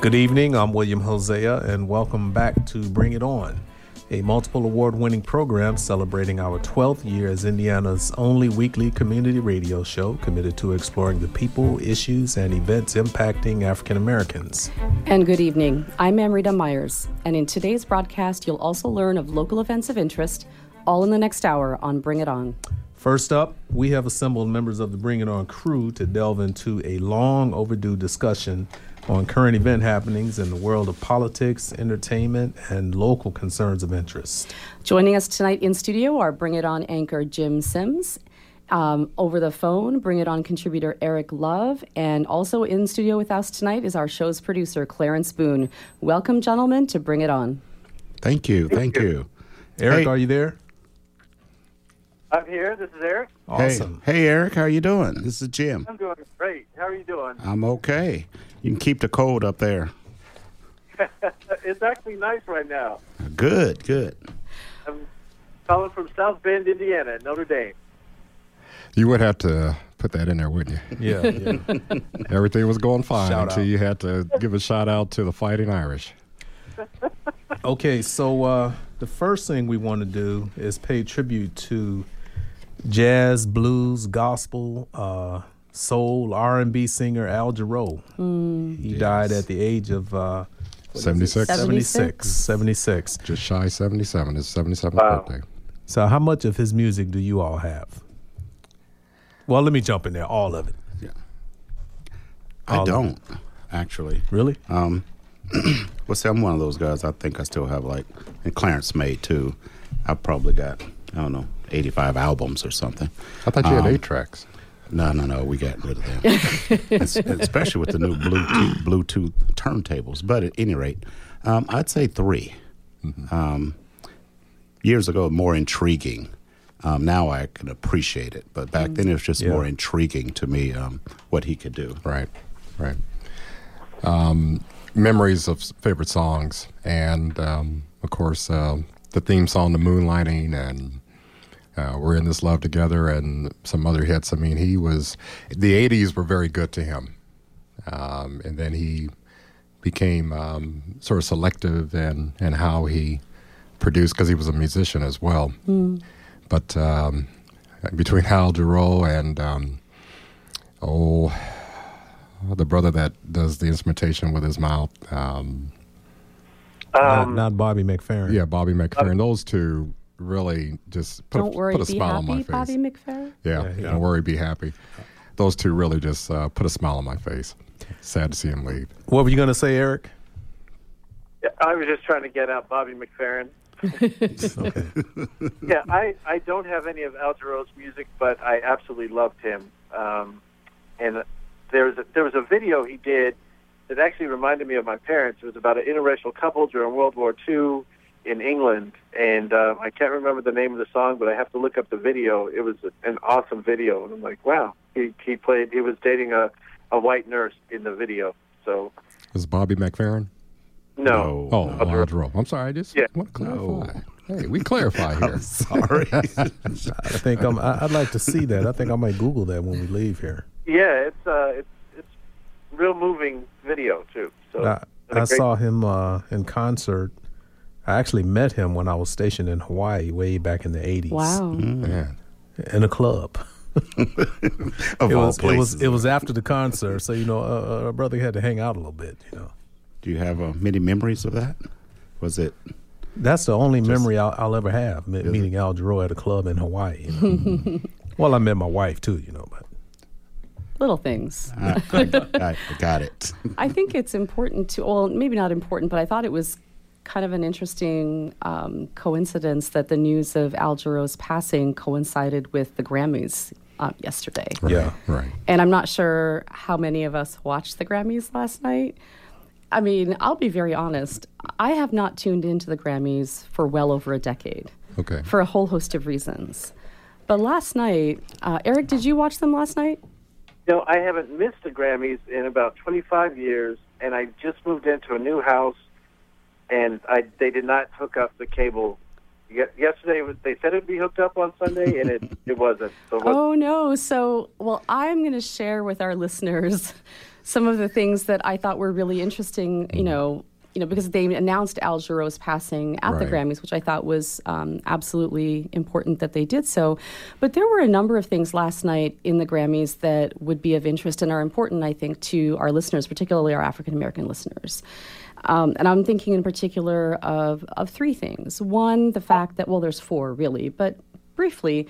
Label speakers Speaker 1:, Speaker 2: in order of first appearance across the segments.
Speaker 1: Good evening. I'm William Hosea, and welcome back to Bring It On, a multiple award winning program celebrating our 12th year as Indiana's only weekly community radio show committed to exploring the people, issues, and events impacting African Americans.
Speaker 2: And good evening. I'm Amrita Myers, and in today's broadcast, you'll also learn of local events of interest, all in the next hour on Bring It On.
Speaker 1: First up, we have assembled members of the Bring It On crew to delve into a long overdue discussion on current event happenings in the world of politics, entertainment, and local concerns of interest.
Speaker 2: Joining us tonight in studio are Bring It On anchor Jim Sims. Um, over the phone, Bring It On contributor Eric Love, and also in studio with us tonight is our show's producer Clarence Boone. Welcome, gentlemen, to Bring It On.
Speaker 3: Thank you, thank you.
Speaker 1: Eric, hey. are you there?
Speaker 4: I'm here. This is Eric.
Speaker 1: Awesome.
Speaker 3: Hey, hey, Eric, how are you doing? This is Jim.
Speaker 4: I'm doing great. How are you doing?
Speaker 3: I'm okay. You can keep the cold up there.
Speaker 4: it's actually nice right now.
Speaker 3: Good, good.
Speaker 4: I'm calling from South Bend, Indiana, Notre Dame.
Speaker 5: You would have to put that in there, wouldn't
Speaker 1: you? Yeah. yeah.
Speaker 5: Everything was going fine
Speaker 1: shout
Speaker 5: until
Speaker 1: out.
Speaker 5: you had to give a shout out to the Fighting Irish.
Speaker 1: okay, so uh, the first thing we want to do is pay tribute to jazz, blues, gospel, uh, soul, R&B singer Al Jarreau.
Speaker 2: Mm.
Speaker 1: He yes. died at the age of uh,
Speaker 5: 76.
Speaker 1: 76. 76.
Speaker 5: Just shy 77. His 77th wow. birthday.
Speaker 1: So how much of his music do you all have? Well, let me jump in there. All of it.
Speaker 3: Yeah. All I don't, actually.
Speaker 1: Really?
Speaker 3: Um, well, see, I'm one of those guys. I think I still have like, and Clarence made too. I've probably got, I don't know, 85 albums or something.
Speaker 5: I thought you um, had eight tracks.
Speaker 3: No, no, no. We got rid of them, especially with the new Bluetooth, Bluetooth turntables. But at any rate, um, I'd say 3 mm-hmm. um, years ago, more intriguing. Um, now I can appreciate it, but back mm-hmm. then it was just yeah. more intriguing to me um, what he could do.
Speaker 5: Right, right. Um, memories of favorite songs, and um, of course uh, the theme song, "The Moonlighting," and uh, we're in this love together and some other hits. I mean, he was the '80s were very good to him, um, and then he became um, sort of selective in and how he produced because he was a musician as well.
Speaker 2: Mm.
Speaker 5: But um, between Al Jarreau and um, oh, the brother that does the instrumentation with his mouth.
Speaker 1: Um, not, not, Bobby McFerrin.
Speaker 5: Yeah, Bobby McFerrin. Those two really just put,
Speaker 2: don't
Speaker 5: a,
Speaker 2: worry,
Speaker 5: put a smile
Speaker 2: happy,
Speaker 5: on my face.
Speaker 2: Bobby McFerrin.
Speaker 5: Yeah, yeah, yeah, don't worry, be happy. Those two really just uh, put a smile on my face. Sad to see him leave.
Speaker 1: What were you going to say, Eric?
Speaker 4: Yeah, I was just trying to get out Bobby McFerrin. yeah, I, I don't have any of Al Jarreau's music, but I absolutely loved him. Um, and there was a, there was a video he did that actually reminded me of my parents. It was about an interracial couple during World War II in England, and uh, I can't remember the name of the song, but I have to look up the video. It was an awesome video, and I'm like, wow, he he played. He was dating a a white nurse in the video. So
Speaker 5: was Bobby McFerrin?
Speaker 4: No.
Speaker 5: Oh, no. Al Jarreau. I'm sorry. I just
Speaker 4: yeah.
Speaker 5: want to clarify. No. Hey, we clarify here.
Speaker 3: I'm sorry. I
Speaker 1: think I'm, I'd like to see that. I think I might Google that when we leave here.
Speaker 4: Yeah, it's uh, it's it's real moving video too. So
Speaker 1: I, I saw him uh, in concert I actually met him when I was stationed in Hawaii way back in the 80s.
Speaker 2: Wow.
Speaker 5: Mm.
Speaker 1: In a club.
Speaker 3: of
Speaker 1: it
Speaker 3: all
Speaker 1: was,
Speaker 3: places.
Speaker 1: It was, it was after the concert, so, you know, uh, our brother had to hang out a little bit, you know.
Speaker 3: Do you have uh, many memories of that? Was it?
Speaker 1: That's the only just, memory I'll, I'll, ever have, meeting Al Jarreau at a club in Hawaii. You know? well, I met my wife, too, you know, but
Speaker 2: little things.
Speaker 3: I, I, I, got it.
Speaker 2: I think it's important to, well, maybe not important, but I thought it was kind of an interesting um, coincidence that the news of Al Jarreau's passing coincided with the Grammys uh, yesterday.
Speaker 1: Right, yeah,
Speaker 5: right.
Speaker 2: And I'm not sure how many of us watched the Grammys last night. I mean, I'll be very honest. I have not tuned into the Grammys for well over a decade.
Speaker 5: Okay.
Speaker 2: For a whole host of reasons. But last night, uh, Eric, did you watch them last night?
Speaker 4: No, I haven't missed the Grammys in about 25 years, and I just moved into a new house, and I they did not hook up the cable. Ye- Yesterday, was- they said it'd be hooked up on Sunday, and it, it wasn't. So what,
Speaker 2: Oh no! So, well, I'm going to share with our listeners some of the things that I thought were really interesting. You know, you know, because they announced Al Jarreau's passing at the Grammys, which I thought was um, absolutely important that they did so. But there were a number of things last night in the Grammys that would be of interest and are important, I think, to our listeners, particularly our African American listeners. Um, and I'm thinking in particular of, of three things. One, the fact that, well, there's four really, but briefly,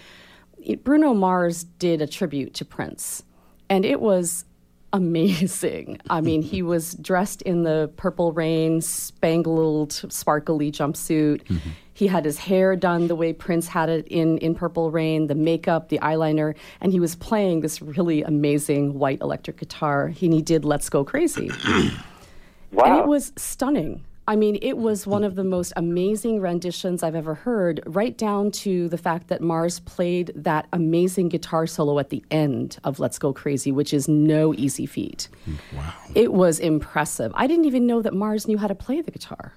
Speaker 2: Bruno Mars did a tribute to Prince, and it was amazing. I mean, he was dressed in the purple rain, spangled, sparkly jumpsuit. He had his hair done the way Prince had it in, in Purple Rain, the makeup, the eyeliner, and he was playing this really amazing white electric guitar. And he did Let's Go Crazy.
Speaker 4: wow.
Speaker 2: And it was stunning. I mean, it was one of the most amazing renditions I've ever heard, right down to the fact that Mars played that amazing guitar solo at the end of Let's Go Crazy, which is no easy feat.
Speaker 3: Wow.
Speaker 2: It was impressive. I didn't even know that Mars knew how to play the guitar.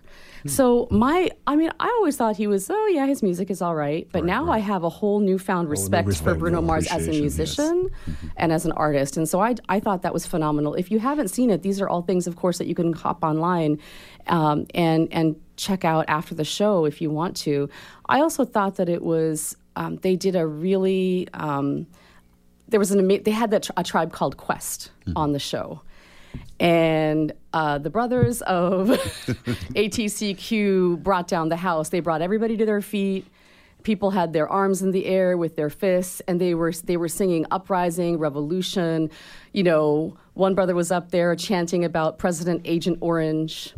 Speaker 2: So my, I mean, I always thought he was, oh yeah, his music is all right. But now I have a whole newfound respect, for
Speaker 1: respect,
Speaker 2: Bruno Mars as a
Speaker 1: appreciation, yes.
Speaker 2: musician mm-hmm. and as an artist. And so I, I thought that was phenomenal. If you haven't seen it, these are all things, of course, that you can hop online um, and and check out after the show if you want to. I also thought that it was um, they did a really um, there was an ama- they had that tr- a tribe called Quest on the show. And uh, the brothers of ATCQ brought down the house. They brought everybody to their feet. People had their arms in the air with their fists, and they were they were singing "Uprising," "Revolution." You know, one brother was up there chanting about President Agent Orange.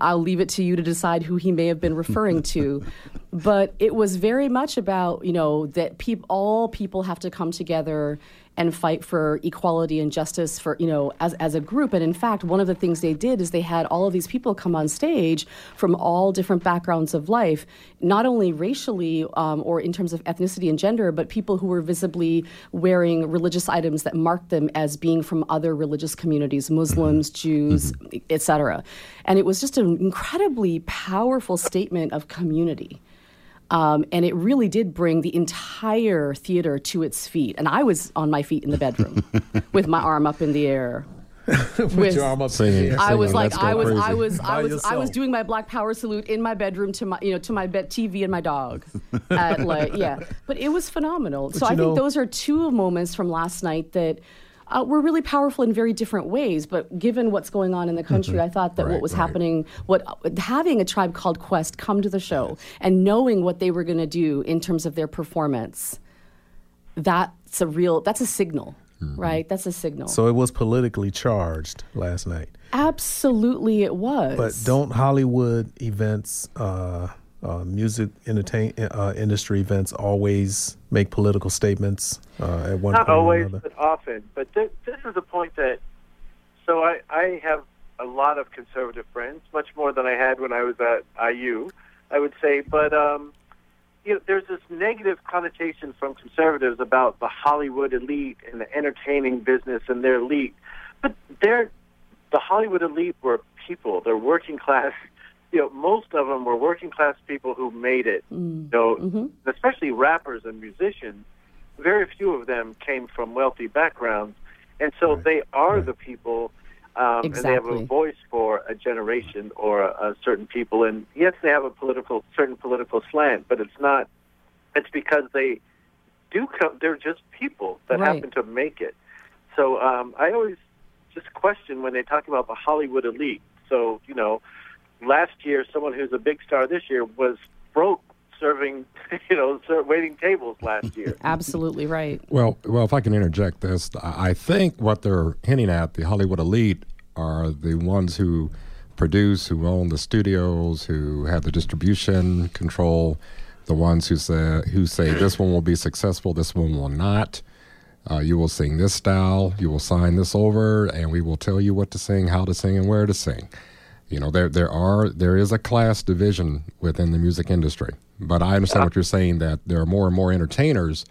Speaker 2: I'll leave it to you to decide who he may have been referring to. but it was very much about, you know, that peop- all people have to come together and fight for equality and justice for, you know, as, as a group. And in fact, one of the things they did is they had all of these people come on stage from all different backgrounds of life, not only racially um, or in terms of ethnicity and gender, but people who were visibly wearing religious items that marked them as being from other religious communities, Muslims, Jews, etc. And it was just an incredibly powerful statement of community. Um, and it really did bring the entire theater to its feet. And I was on my feet in the bedroom with my arm up in the air.
Speaker 1: With your arm up in the
Speaker 5: Singing.
Speaker 1: air.
Speaker 2: I was like, I was, I was, I
Speaker 1: By
Speaker 2: was, I was doing my Black Power salute in my bedroom to my, you know, to my bed TV and my dog. At like, yeah, but it was phenomenal. so I
Speaker 1: know-
Speaker 2: think those are two moments from last night that. Uh, were really powerful in very different ways, but given what's going on in the country, I thought that what was
Speaker 5: right.
Speaker 2: happening, what having a tribe called Quest come to the show and knowing what they were going to do in terms of their performance, that's a real, that's a signal, right? That's a signal.
Speaker 1: So it was politically charged last night.
Speaker 2: Absolutely, it was.
Speaker 1: But don't Hollywood events, uh, uh, music entertain uh, industry events always make political statements uh, at one
Speaker 4: Not
Speaker 1: point or
Speaker 4: always, but often. But th- this is a point that. So I, I have a lot of conservative friends, much more than I had when I was at IU, I would say. But um, you know, there's this negative connotation from conservatives about the Hollywood elite and the entertaining business and their elite. But they're the Hollywood elite were people. They're working class. You know, most of them were working class people who made it. You know, especially rappers and musicians. Very few of them came from wealthy backgrounds, and so they are the people. Um, And they have a voice for a generation or a, a certain people. And yes, they have a political, certain political slant, but it's not. It's because they do come. They're just people that
Speaker 2: Right.
Speaker 4: happen to make it. So um, I always just question when they talk about the Hollywood elite. So you know, last year someone who's a big star this year was broke serving, you know, ser- waiting tables last year.
Speaker 2: Absolutely right.
Speaker 5: Well, well, if I can interject this, I I think what they're hinting at, the Hollywood elite, are the ones who produce, who own the studios, who have the distribution control, the ones who say who say this one will be successful, this one will not. Uh, you will sing this style. You will sign this over, and we will tell you what to sing, how to sing, and where to sing. You know, there there are there is a class division within the music industry, but I understand what you're saying that there are more and more entertainers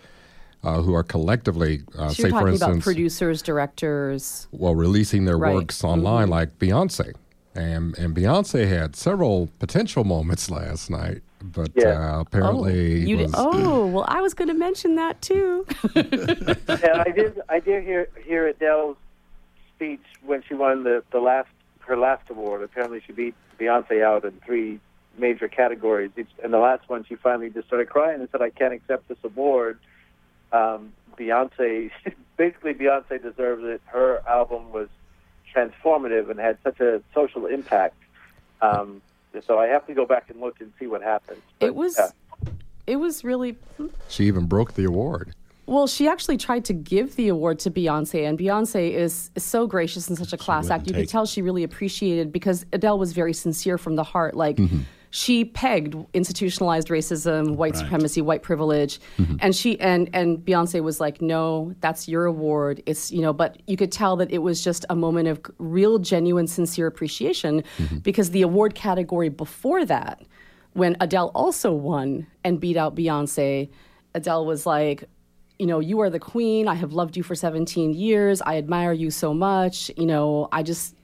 Speaker 5: uh, who are collectively, uh,
Speaker 2: So
Speaker 5: say
Speaker 2: you're
Speaker 5: for
Speaker 2: talking
Speaker 5: instance,
Speaker 2: about producers, directors.
Speaker 5: well, releasing their
Speaker 2: Right.
Speaker 5: works online, like Beyonce, and and Beyonce had several potential moments last night, but
Speaker 4: Yeah.
Speaker 5: uh, apparently
Speaker 2: you
Speaker 5: was,
Speaker 2: did, oh, well, I was going to mention that too.
Speaker 4: and I did I did hear hear Adele's speech when she won the the last her last award. Apparently, she beat Beyonce out in three major categories. Each, and the last one, she finally just started crying and said, "I can't accept this award." Um, Beyonce, basically, Beyonce deserves it. Her album was transformative and had such a social impact. Um, so I have to go back and look and see what happened. But,
Speaker 2: it was,
Speaker 4: yeah.
Speaker 2: it was really.
Speaker 5: she even broke the award.
Speaker 2: Well, she actually tried to give the award to Beyonce, and Beyonce is, is so gracious and such a class act. You could tell she really appreciated because Adele was very sincere from the heart. Like
Speaker 3: Mm-hmm.
Speaker 2: she pegged institutionalized racism, white
Speaker 3: Right.
Speaker 2: supremacy, white privilege,
Speaker 3: Mm-hmm.
Speaker 2: and she and and Beyonce was like, "No, that's your award." It's you know, but you could tell that it was just a moment of real, genuine, sincere appreciation
Speaker 3: Mm-hmm.
Speaker 2: because the award category before that, when Adele also won and beat out Beyonce, Adele was like you know, you are the queen. I have loved you for 17 years. I admire you so much. You know, I just.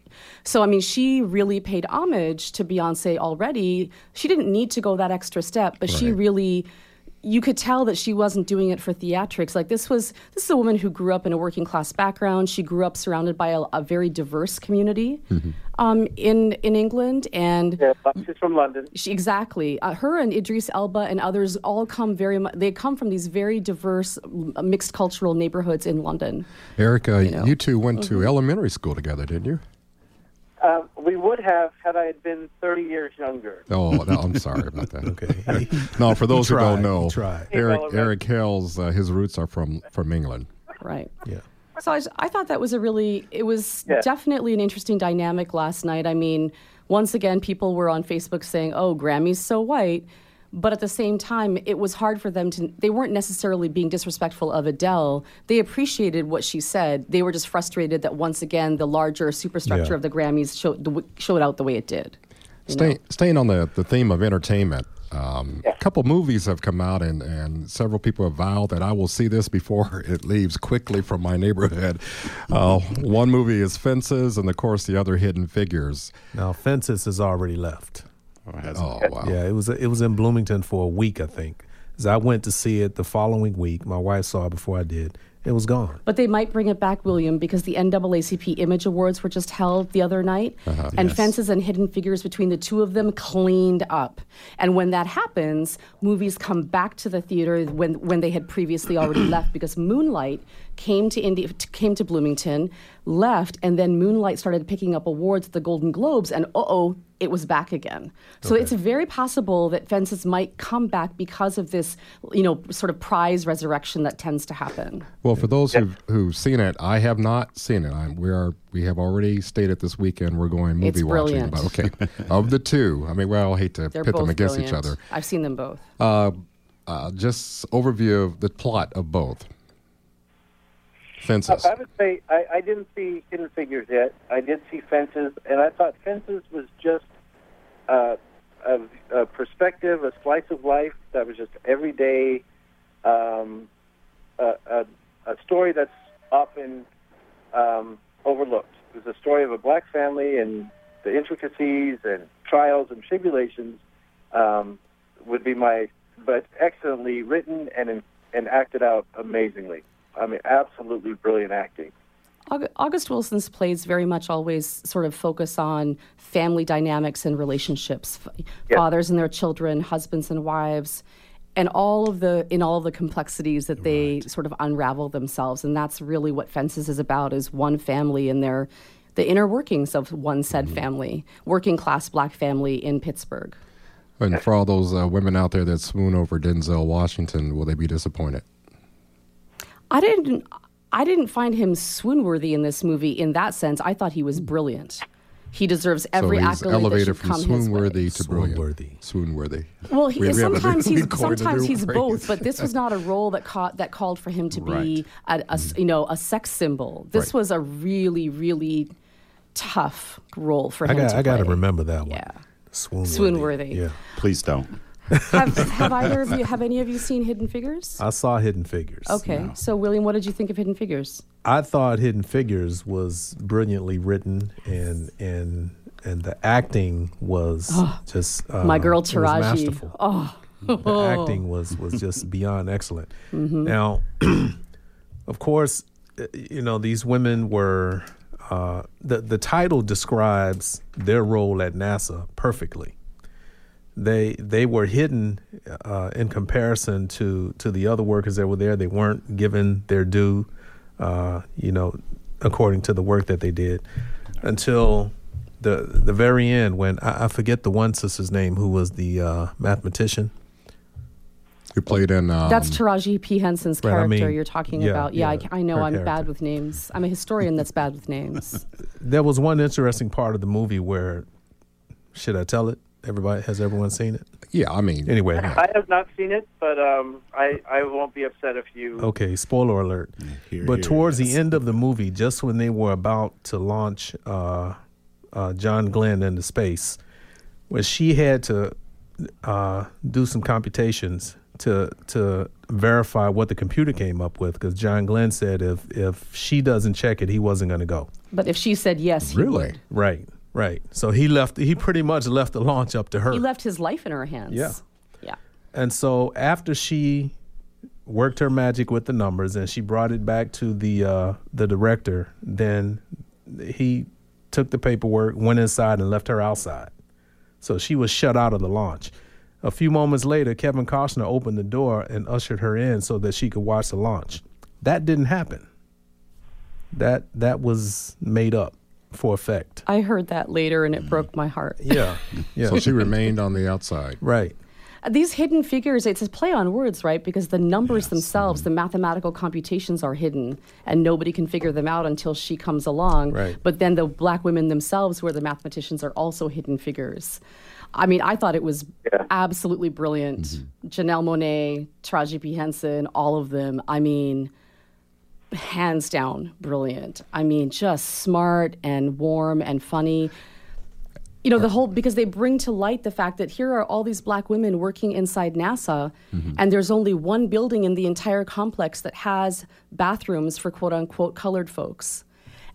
Speaker 2: So, I mean, she really paid homage to Beyonce already. She didn't need to go that extra step, but she really. You could tell that she wasn't doing it for theatrics. Like this was this is a woman who grew up in a working class background. She grew up surrounded by a, a very diverse community um, in in England, and
Speaker 4: Yeah, she's from London.
Speaker 2: she, exactly. Uh, her and Idris Elba and others all come very much. They come from these very diverse, mixed cultural neighborhoods in London.
Speaker 5: Erica, you,
Speaker 2: know.
Speaker 5: two went
Speaker 2: Mm-hmm.
Speaker 5: to elementary school together, didn't you?
Speaker 4: Uh, we would have had I had been 30 years younger.
Speaker 5: Oh, no, I'm sorry about that.
Speaker 1: Okay.
Speaker 5: No, for those who don't know,
Speaker 1: tried.
Speaker 5: Eric
Speaker 4: Well,
Speaker 5: Eric Hales, uh, his roots are from from England.
Speaker 2: Right.
Speaker 1: yeah.
Speaker 2: So I thought that was a really, it was
Speaker 4: Yeah.
Speaker 2: definitely an interesting dynamic last night. I mean, once again, people were on Facebook saying, oh, Grammy's so white. But at the same time, it was hard for them to, they weren't necessarily being disrespectful of Adele. They appreciated what she said. They were just frustrated that once again, the larger superstructure
Speaker 1: Yeah.
Speaker 2: of the Grammys showed, the, showed out the way it did.
Speaker 5: Stay, staying on the, the theme of entertainment, um, a couple movies have come out, and, and several people have vowed that I will see this before it leaves quickly from my neighborhood. Uh, one movie is Fences, and of course, the other Hidden Figures.
Speaker 1: Now, Fences has already left.
Speaker 3: Oh, or has
Speaker 5: Oh, wow.
Speaker 1: Yeah, it was it was in Bloomington for a week, I think. As I went to see it the following week, my wife saw it before I did. It was gone.
Speaker 2: But they might bring it back, William, because the NAACP Image Awards were just held the other night, uh-huh. and
Speaker 3: Yes.
Speaker 2: fences and hidden figures between the two of them cleaned up. And when that happens, movies come back to the theater when when they had previously already left, because Moonlight came to India, came to Bloomington, left, and then Moonlight started picking up awards at the Golden Globes, and uh oh, it was back again. So it's very possible that fences might come back because of this, you know, sort of prize resurrection that tends to happen.
Speaker 5: Well, for those who've, who've seen it, I have not seen it. I'm, we are we have already stated this weekend we're going movie
Speaker 2: It's
Speaker 5: watching.
Speaker 2: brilliant.
Speaker 5: But okay, of the two, I mean, well, I hate to
Speaker 2: They're
Speaker 5: pit them against
Speaker 2: brilliant.
Speaker 5: each other.
Speaker 2: I've seen them both.
Speaker 5: Uh, uh, just overview of the plot of both. Fences.
Speaker 4: I would say I, I didn't see Hidden Figures yet. I did see Fences, and I thought Fences was just uh, a, a perspective, a slice of life that was just everyday, um, a, a, a story that's often um, overlooked. It was a story of a black family and the intricacies and trials and tribulations um, would be my, but excellently written and and acted out amazingly. I mean, absolutely brilliant acting.
Speaker 2: August Wilson's plays very much always sort of focus on family dynamics and relationships, F-
Speaker 4: Yeah.
Speaker 2: fathers and their children, husbands and wives, and all of the in all of the complexities that they sort of unravel themselves. And that's really what Fences is about: is one family and their the inner workings of one said family, working class black family in Pittsburgh.
Speaker 5: and for all those uh, women out there that swoon over Denzel Washington, will they be disappointed?
Speaker 2: I didn't. I didn't find him swoon worthy in this movie in that sense. I thought he was brilliant. He deserves every
Speaker 5: so he's
Speaker 2: accolade that
Speaker 5: elevated
Speaker 2: should
Speaker 5: from
Speaker 2: come his
Speaker 5: swoon
Speaker 2: way.
Speaker 5: worthy to brilliant.
Speaker 1: Swoon-worthy.
Speaker 2: Well, he,
Speaker 5: We- we
Speaker 2: sometimes he's
Speaker 5: we coined a
Speaker 2: sometimes he's
Speaker 5: phrase.
Speaker 2: both, but this was not a role that caught that called for him to be a, a s- you know a sex symbol. This
Speaker 5: Right.
Speaker 2: was a really really tough role for
Speaker 1: I
Speaker 2: him
Speaker 1: got
Speaker 2: to
Speaker 1: I got to remember that one.
Speaker 2: Yeah.
Speaker 1: Swoon
Speaker 2: Swoon-worthy.
Speaker 1: Yeah.
Speaker 3: Please don't.
Speaker 2: Have, have either of you have any of you seen Hidden Figures?
Speaker 1: I saw Hidden Figures.
Speaker 2: Okay, so William, what did you think of Hidden Figures?
Speaker 1: I thought Hidden Figures was brilliantly written and and and the acting was just uh,
Speaker 2: My girl
Speaker 1: it was
Speaker 2: Taraji.
Speaker 1: masterful.
Speaker 2: Oh,
Speaker 1: the acting was was just beyond excellent.
Speaker 2: Mm-hmm.
Speaker 1: Now, of course, uh, you know these women were. Uh, the the title describes their role at NASA perfectly. They they were hidden uh, in comparison to to the other workers that were there. They weren't given their due, uh, you know, according to the work that they did, until the the very end when I, I forget the one sister's name who was the uh, mathematician.
Speaker 5: Who played in? Um,
Speaker 2: that's Taraji P Henson's
Speaker 1: right, I
Speaker 2: character
Speaker 1: mean,
Speaker 2: you're talking
Speaker 1: yeah,
Speaker 2: about. Yeah,
Speaker 1: yeah,
Speaker 2: I, I know I'm bad with names. I'm a historian that's bad with names.
Speaker 1: There was one interesting part of the movie where, should I tell it? Everybody has everyone seen it?
Speaker 5: yeah, I mean,
Speaker 1: Anyway,
Speaker 4: I have not seen it, but um, I I won't be upset if you.
Speaker 1: okay. Spoiler alert.
Speaker 3: Here,
Speaker 1: But
Speaker 3: here,
Speaker 1: towards
Speaker 3: yes.
Speaker 1: the end of the movie, just when they were about to launch uh, uh, John Glenn into space, where she had to uh, do some computations to to verify what the computer came up with, because John Glenn said if if she doesn't check it, he wasn't going to go.
Speaker 2: But if she said yes, he
Speaker 5: really?
Speaker 2: would.
Speaker 1: Right, right. So he left. He pretty much left the launch up to her.
Speaker 2: He left his life in her hands.
Speaker 1: Yeah.
Speaker 2: Yeah.
Speaker 1: And so after she worked her magic with the numbers and she brought it back to the uh, the director, then he took the paperwork, went inside, and left her outside. So she was shut out of the launch. A few moments later, Kevin Costner opened the door and ushered her in so that she could watch the launch. That didn't happen. That that was made up for effect.
Speaker 2: I heard that later and it mm. broke my heart.
Speaker 1: Yeah, yeah,
Speaker 5: So she remained on the outside.
Speaker 1: right.
Speaker 2: These hidden figures, it's a play on words, right? Because the numbers themselves, mm-hmm. the mathematical computations are hidden and nobody can figure them out until she comes along.
Speaker 1: Right.
Speaker 2: But then the black women themselves, who are the mathematicians, are also hidden figures. I mean, I thought it was
Speaker 4: Yeah.
Speaker 2: absolutely brilliant. Mm-hmm. Janelle Monáe, Taraji P. Henson, all of them. I mean, hands down brilliant. I mean, just smart and warm and funny. You know, the whole because they bring to light the fact that here are all these black women working inside NASA, mm-hmm. and there's only one building in the entire complex that has bathrooms for quote unquote colored folks.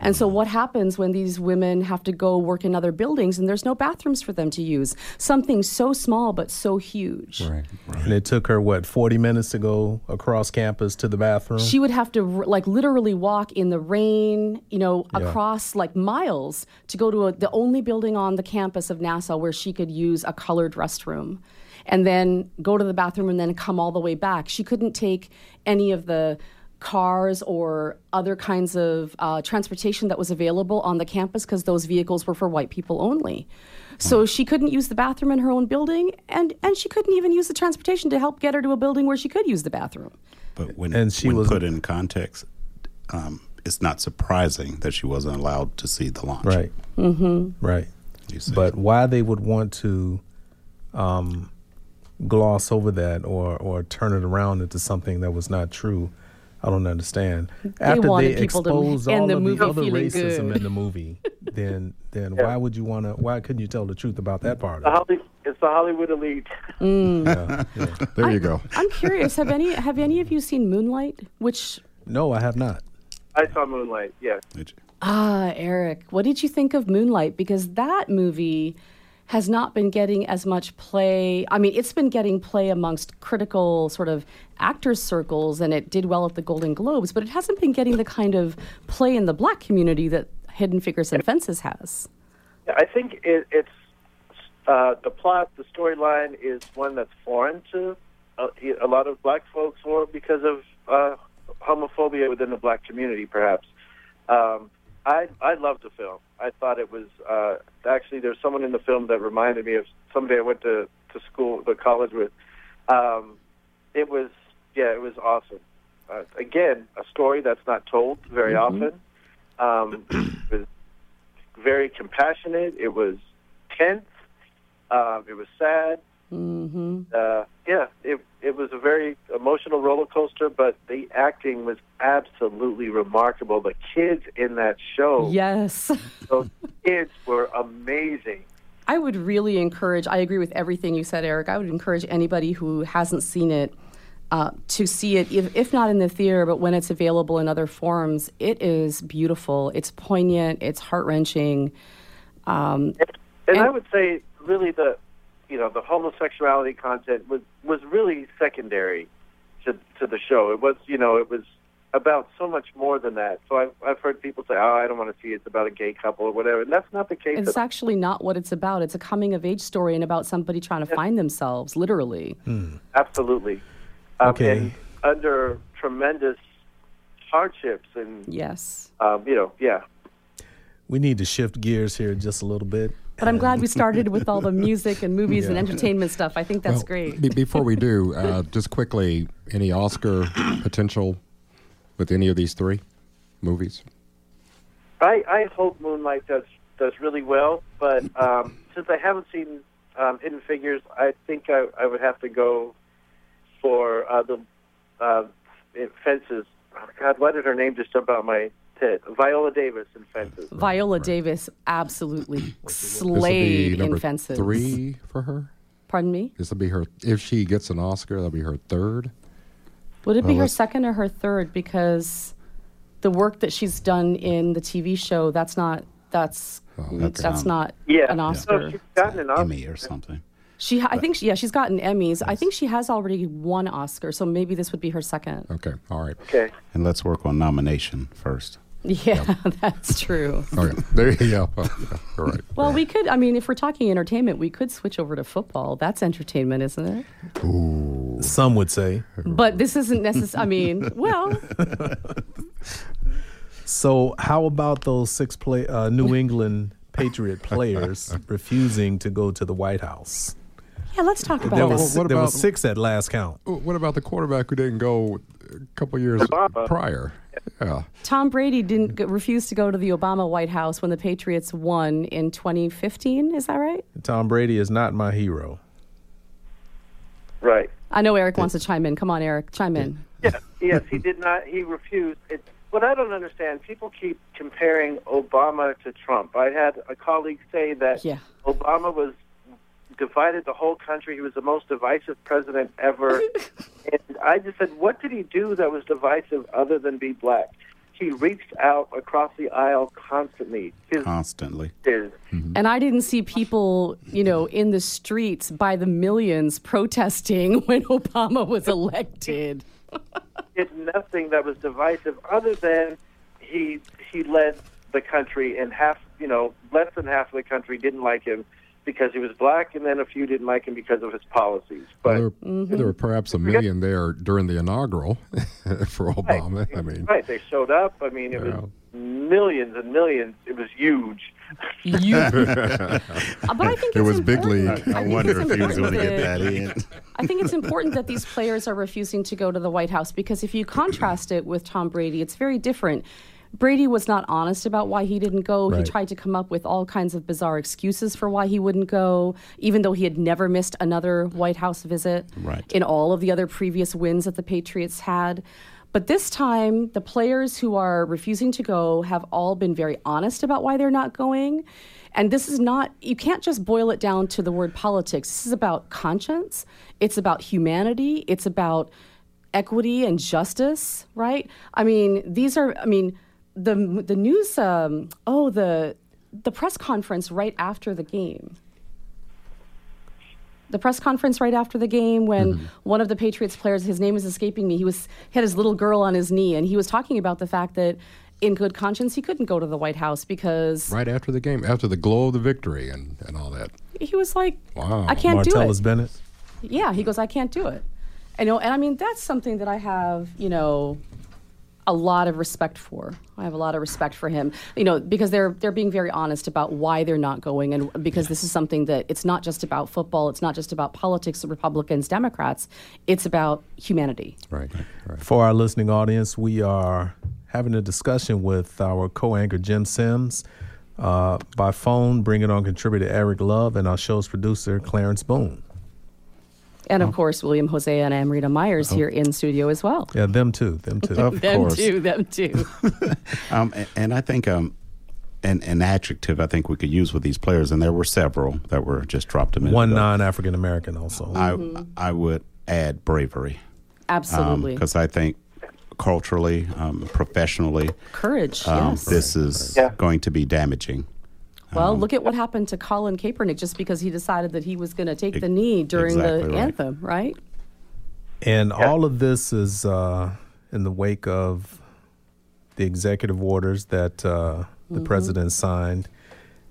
Speaker 2: And so, what happens when these women have to go work in other buildings and there's no bathrooms for them to use? Something so small but so huge.
Speaker 3: Right.
Speaker 1: And it took her what forty minutes to go across campus to the bathroom.
Speaker 2: She would have to like literally walk in the rain, you know,
Speaker 1: Yeah.
Speaker 2: across like miles to go to a, the only building on the campus of NASA where she could use a colored restroom. And then go to the bathroom and then come all the way back. She couldn't take any of the cars or other kinds of uh, transportation that was available on the campus because those vehicles were for white people only. So she couldn't use the bathroom in her own building, and, and she couldn't even use the transportation to help get her to a building where she could use the bathroom.
Speaker 3: But when,
Speaker 1: And she
Speaker 3: when
Speaker 1: was-
Speaker 3: put in context, um, it's not surprising that she wasn't allowed to see the launch.
Speaker 1: Right. Mm-hmm. Right. But why they would want to um, gloss over that or or turn it around into something that was not true, I don't understand. After they
Speaker 2: people to
Speaker 1: expose all
Speaker 2: the
Speaker 1: of
Speaker 2: movie
Speaker 1: the other racism
Speaker 2: good.
Speaker 1: in the movie, then then why would you want to? Why couldn't you tell the truth about that part?
Speaker 4: The
Speaker 1: Of it?
Speaker 4: It's the Hollywood elite.
Speaker 1: Yeah, yeah.
Speaker 5: There you go.
Speaker 2: I'm curious. Have any have any of you seen Moonlight? Which
Speaker 1: No, I have not.
Speaker 4: I saw Moonlight. Yes.
Speaker 3: Did you?
Speaker 2: ah, Eric, what did you think of Moonlight? Because that movie has not been getting as much play. I mean, it's been getting play amongst critical sort of actors circles, and it did well at the Golden Globes, but it hasn't been getting the kind of play in the black community that Hidden Figures and Fences has.
Speaker 4: I think it, it's uh, the plot, the storyline is one that's foreign to a, a lot of black folks, or because of uh, homophobia within the black community, perhaps. Um, I I loved the film. I thought it was uh, actually there's someone in the film that reminded me of somebody I went to to school, the college with. Um, it was yeah, it was awesome. Uh, again, a story that's not told very often. Um, it was very compassionate. It was tense. Uh, it was sad.
Speaker 2: Hmm
Speaker 4: Uh, yeah, it it was a very emotional roller coaster, but the acting was absolutely remarkable. The kids in that show,
Speaker 2: Yes.
Speaker 4: those kids were amazing.
Speaker 2: I would really encourage, I agree with everything you said, Eric. I would encourage anybody who hasn't seen it uh, to see it, if, if not in the theater, but when it's available in other forms. It is beautiful. It's poignant. It's heart wrenching. Um,
Speaker 4: And, I
Speaker 2: And-
Speaker 4: would say, really, the you know the homosexuality content was was really secondary to to the show. It was you know it was about so much more than that. So I've I've heard people say, oh, I don't want to see it. It's about a gay couple or whatever, and that's not the case.
Speaker 2: it's
Speaker 4: at all.
Speaker 2: actually not what it's about. It's a coming of age story and about somebody trying to find themselves, literally.
Speaker 4: Absolutely. Um,
Speaker 1: Okay.
Speaker 4: Under tremendous hardships and
Speaker 2: Yes.
Speaker 4: um, you know yeah.
Speaker 1: We need to shift gears here just a little bit.
Speaker 2: But I'm glad we started with all the music and movies and entertainment stuff. I think that's
Speaker 5: Well,
Speaker 2: great.
Speaker 5: be- before we do, uh, just quickly, any Oscar potential with any of these three movies?
Speaker 4: I, I hope Moonlight does does really well, but um, since I haven't seen um, Hidden Figures, I think I, I would have to go for uh, the uh, Fences. Oh, God, why did her name just jump out my head? Viola Davis in Fences.
Speaker 2: Viola Davis absolutely
Speaker 5: This will be
Speaker 2: slayed in Fences.
Speaker 5: three for her.
Speaker 2: Pardon me?
Speaker 5: This will be her. If she gets an Oscar, that'll be her third.
Speaker 2: Would it be
Speaker 5: Well,
Speaker 2: her second or her third? Because the work that she's done in the TV show, that's not that's
Speaker 3: Oh, that's,
Speaker 2: that's
Speaker 3: um,
Speaker 2: not
Speaker 4: Yeah,
Speaker 2: an
Speaker 4: so
Speaker 2: Oscar.
Speaker 4: she's gotten an Oscar.
Speaker 3: Emmy or something.
Speaker 2: She, I think, she, yeah, she's gotten Emmys. I think she has already won Oscar, so maybe this would be her second.
Speaker 5: Okay, all right.
Speaker 4: Okay.
Speaker 3: And let's work on nomination first.
Speaker 2: Yeah, that's true.
Speaker 5: Okay, there you go. Oh, yeah, all right.
Speaker 2: Well, we could. I mean, if we're talking entertainment, we could switch over to football. That's entertainment, isn't it? Ooh.
Speaker 1: Some would say.
Speaker 2: But this isn't necessary. I mean, well,
Speaker 1: So, how about those six play uh, New England Patriot players refusing to go to the White House?
Speaker 2: Yeah. Let's talk
Speaker 1: There
Speaker 2: about
Speaker 5: Well,
Speaker 1: was,
Speaker 5: what
Speaker 1: there
Speaker 5: about-
Speaker 1: was six at last count.
Speaker 5: What about the quarterback who didn't go a couple years
Speaker 4: Obama.
Speaker 5: prior? Yeah.
Speaker 2: Tom Brady didn't refuse to go to the Obama White House when the Patriots won in 2015. Is that right?
Speaker 1: Tom Brady is not my hero.
Speaker 4: Right.
Speaker 2: I know Eric wants to chime in. Come on, Eric, chime in.
Speaker 4: Yeah, yes, he did not. He refused. It, what I don't understand, people keep comparing Obama to Trump. I had a colleague say that
Speaker 2: Yeah.
Speaker 4: Obama was divided the whole country. He was the most divisive president ever. and I just said, what did he do that was divisive other than be black? He reached out across the aisle constantly. His,
Speaker 3: Constantly.
Speaker 4: his mm-hmm.
Speaker 2: And I didn't see people, you know, in the streets by the millions protesting when Obama was elected.
Speaker 4: did nothing that was divisive other than he he led the country and half you know less than half of the country didn't like him because he was black and then a few didn't like him because of his policies but
Speaker 5: Well, there, there were perhaps a million there during the inaugural for Obama. I mean,
Speaker 4: right they showed up i mean it was millions and millions it was huge
Speaker 2: You, but I think
Speaker 5: It
Speaker 2: it's
Speaker 5: was big league.
Speaker 3: I,
Speaker 2: I
Speaker 3: wonder if he was going to get
Speaker 2: that-
Speaker 3: that in.
Speaker 2: I think it's important that these players are refusing to go to the White House because if you contrast it with Tom Brady, it's very different. Brady was not honest about why he didn't go. He tried to come up with all kinds of bizarre excuses for why he wouldn't go, even though he had never missed another White House visit
Speaker 3: Right.
Speaker 2: in all of the other previous wins that the Patriots had. But this time, the players who are refusing to go have all been very honest about why they're not going. And this is not, you can't just boil it down to the word politics. This is about conscience, it's about humanity, it's about equity and justice, right? I mean, these are, I mean, the, the news, um, oh, the, the press conference right after the game the press conference right after the game when
Speaker 5: Mm-hmm.
Speaker 2: one of the Patriots players, his name is escaping me, he was he had his little girl on his knee and he was talking about the fact that in good conscience he couldn't go to the White House because
Speaker 5: right after the game, after the glow of the victory and, and all that.
Speaker 2: he was like,
Speaker 5: Wow.
Speaker 2: I can't do
Speaker 1: Martellus
Speaker 2: it.
Speaker 1: Bennett.
Speaker 2: Yeah, he goes, I can't do it. You know, and I mean that's something that I have, you know, a lot of respect for. I have a lot of respect for him, you know, because they're they're being very honest about why they're not going, and because this is something that it's not just about football, it's not just about politics, Republicans, Democrats, it's about humanity.
Speaker 5: Right, right.
Speaker 1: For our listening audience, we are having a discussion with our co anchor, Jim Sims. Uh, by phone, bring it on contributor Eric Love and our show's producer Clarence Boone.
Speaker 2: And of course, William Hosea and Amrita Myers here in studio as well.
Speaker 1: Yeah, them too. Them too.
Speaker 3: Of
Speaker 2: them
Speaker 3: course.
Speaker 2: too, them too.
Speaker 3: Um, a- and I think um, an, an adjective I think we could use with these players, and there were several that were just dropped a minute
Speaker 1: One
Speaker 3: ago.
Speaker 1: non-African American also.
Speaker 3: I I would add bravery
Speaker 2: Absolutely.
Speaker 3: because I think culturally, um, professionally,
Speaker 2: Courage,
Speaker 3: um,
Speaker 2: yes.
Speaker 3: this is
Speaker 4: Yeah.
Speaker 3: going to be damaging.
Speaker 2: Well, look at what happened to Colin Kaepernick just because he decided that he was going to take the knee during
Speaker 3: exactly
Speaker 2: the
Speaker 3: right.
Speaker 2: anthem, right?
Speaker 1: And all of this is uh, in the wake of the executive orders that uh, the president signed,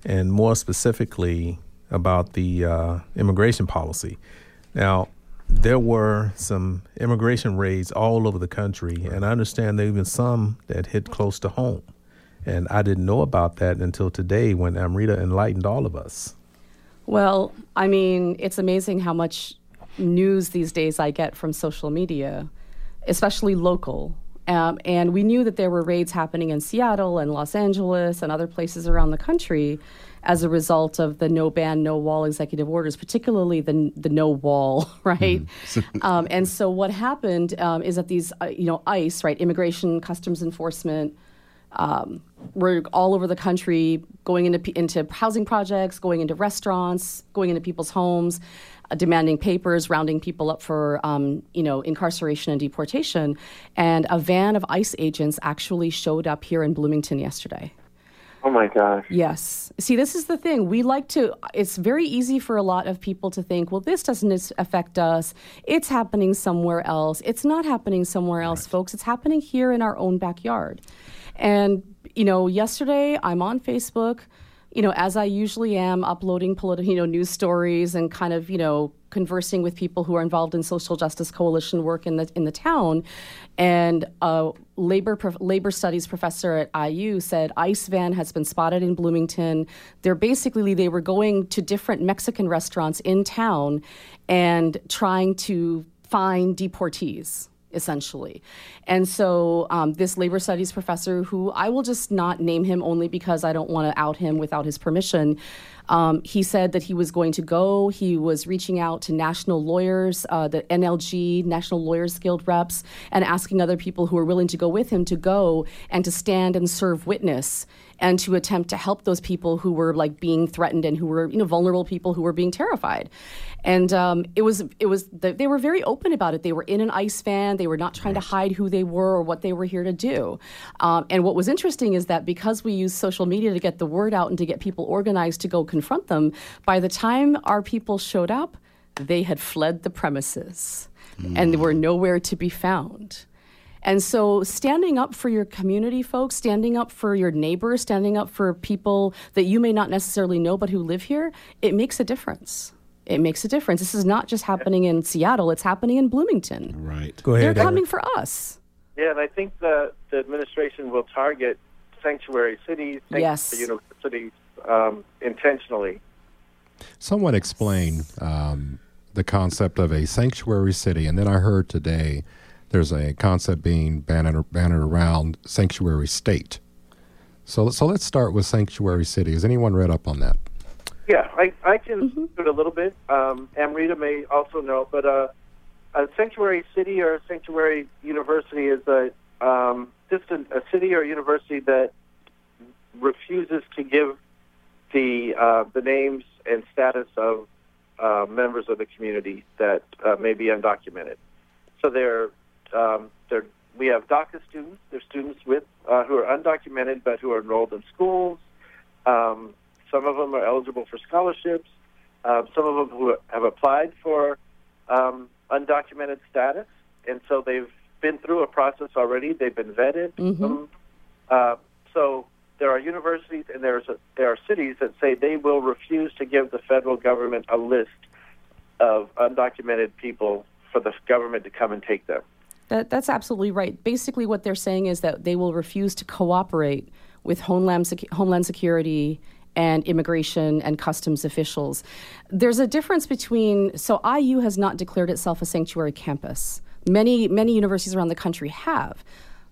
Speaker 1: and more specifically about the uh, immigration policy. Now, there were some immigration raids all over the country, and I understand there even some that hit close to home. And I didn't know about that until today when Amrita enlightened all of us.
Speaker 2: Well, I mean, it's amazing how much news these days I get from social media, especially local. Um, and we knew that there were raids happening in Seattle and Los Angeles and other places around the country as a result of the no ban, no wall executive orders, particularly the, the no wall, right? um, and so what happened um, is that these, uh, you know, ICE, right, Immigration Customs Enforcement, um, we're all over the country going into into housing projects, going into restaurants, going into people's homes, uh, demanding papers, rounding people up for um, you know incarceration and deportation. And a van of ICE agents actually showed up here in Bloomington yesterday.
Speaker 4: Oh my gosh.
Speaker 2: Yes. See, this is the thing. We like to, it's very easy for a lot of people to think, well, this doesn't affect us. It's happening somewhere else. It's not happening somewhere else, folks. It's happening here in our own backyard. And, you know, yesterday I'm on Facebook, you know, as I usually am, uploading political, you know, news stories and kind of, you know, conversing with people who are involved in social justice coalition work in the in the town. And a labor prof- labor studies professor at IU said ICE van has been spotted in Bloomington. They're basically they were going to different Mexican restaurants in town and trying to find deportees essentially. And so um, this labor studies professor, who I will just not name him only because I don't want to out him without his permission, um, he said that he was going to go. He was reaching out to national lawyers, uh, the NLG, National Lawyers Guild reps, and asking other people who are willing to go with him to go and to stand and serve witness and to attempt to help those people who were like being threatened and who were you know vulnerable people who were being terrified. And um, it was it was they were very open about it. They were in an ice van. They were not trying to hide who they were or what they were here to do. Um, and what was interesting is that because we use social media to get the word out and to get people organized to go confront them by the time our people showed up they had fled the premises and they were nowhere to be found and so, standing up for your community, folks, standing up for your neighbors, standing up for people that you may not necessarily know but who live here, it makes a difference. It makes a difference. This is not just happening in Seattle, it's happening in Bloomington.
Speaker 3: Right.
Speaker 1: Go ahead.
Speaker 2: They're
Speaker 1: ahead. Eric.
Speaker 2: coming for us.
Speaker 4: Yeah, and I think the, the administration will target sanctuary cities,
Speaker 2: Yes.
Speaker 4: sanctuary universities um, intentionally.
Speaker 5: Someone explain um, the concept of a sanctuary city, and then I heard today there's a concept being bannered, bannered around sanctuary state. So, so let's start with sanctuary city. Has anyone read up on that?
Speaker 4: Yeah, I, I can do it a little bit. Um, Amrita may also know, but uh, a sanctuary city or a sanctuary university is a um, just a, a city or university that refuses to give the uh, the names and status of uh, members of the community that uh, may be undocumented. So they're um, they're we have DACA students. They're students with uh, who are undocumented but who are enrolled in schools. Um, some of them are eligible for scholarships. Uh, some of them who have applied for um, undocumented status, and so they've been through a process already. They've been vetted. Um, uh, so there are universities and there's a, there are cities that say they will refuse to give the federal government a list of undocumented people for the government to come and take them.
Speaker 2: That, that's absolutely right. Basically, what they're saying is that they will refuse to cooperate with Homeland, Homeland Security and immigration and customs officials. There's a difference between, so IU has not declared itself a sanctuary campus. Many, many universities around the country have.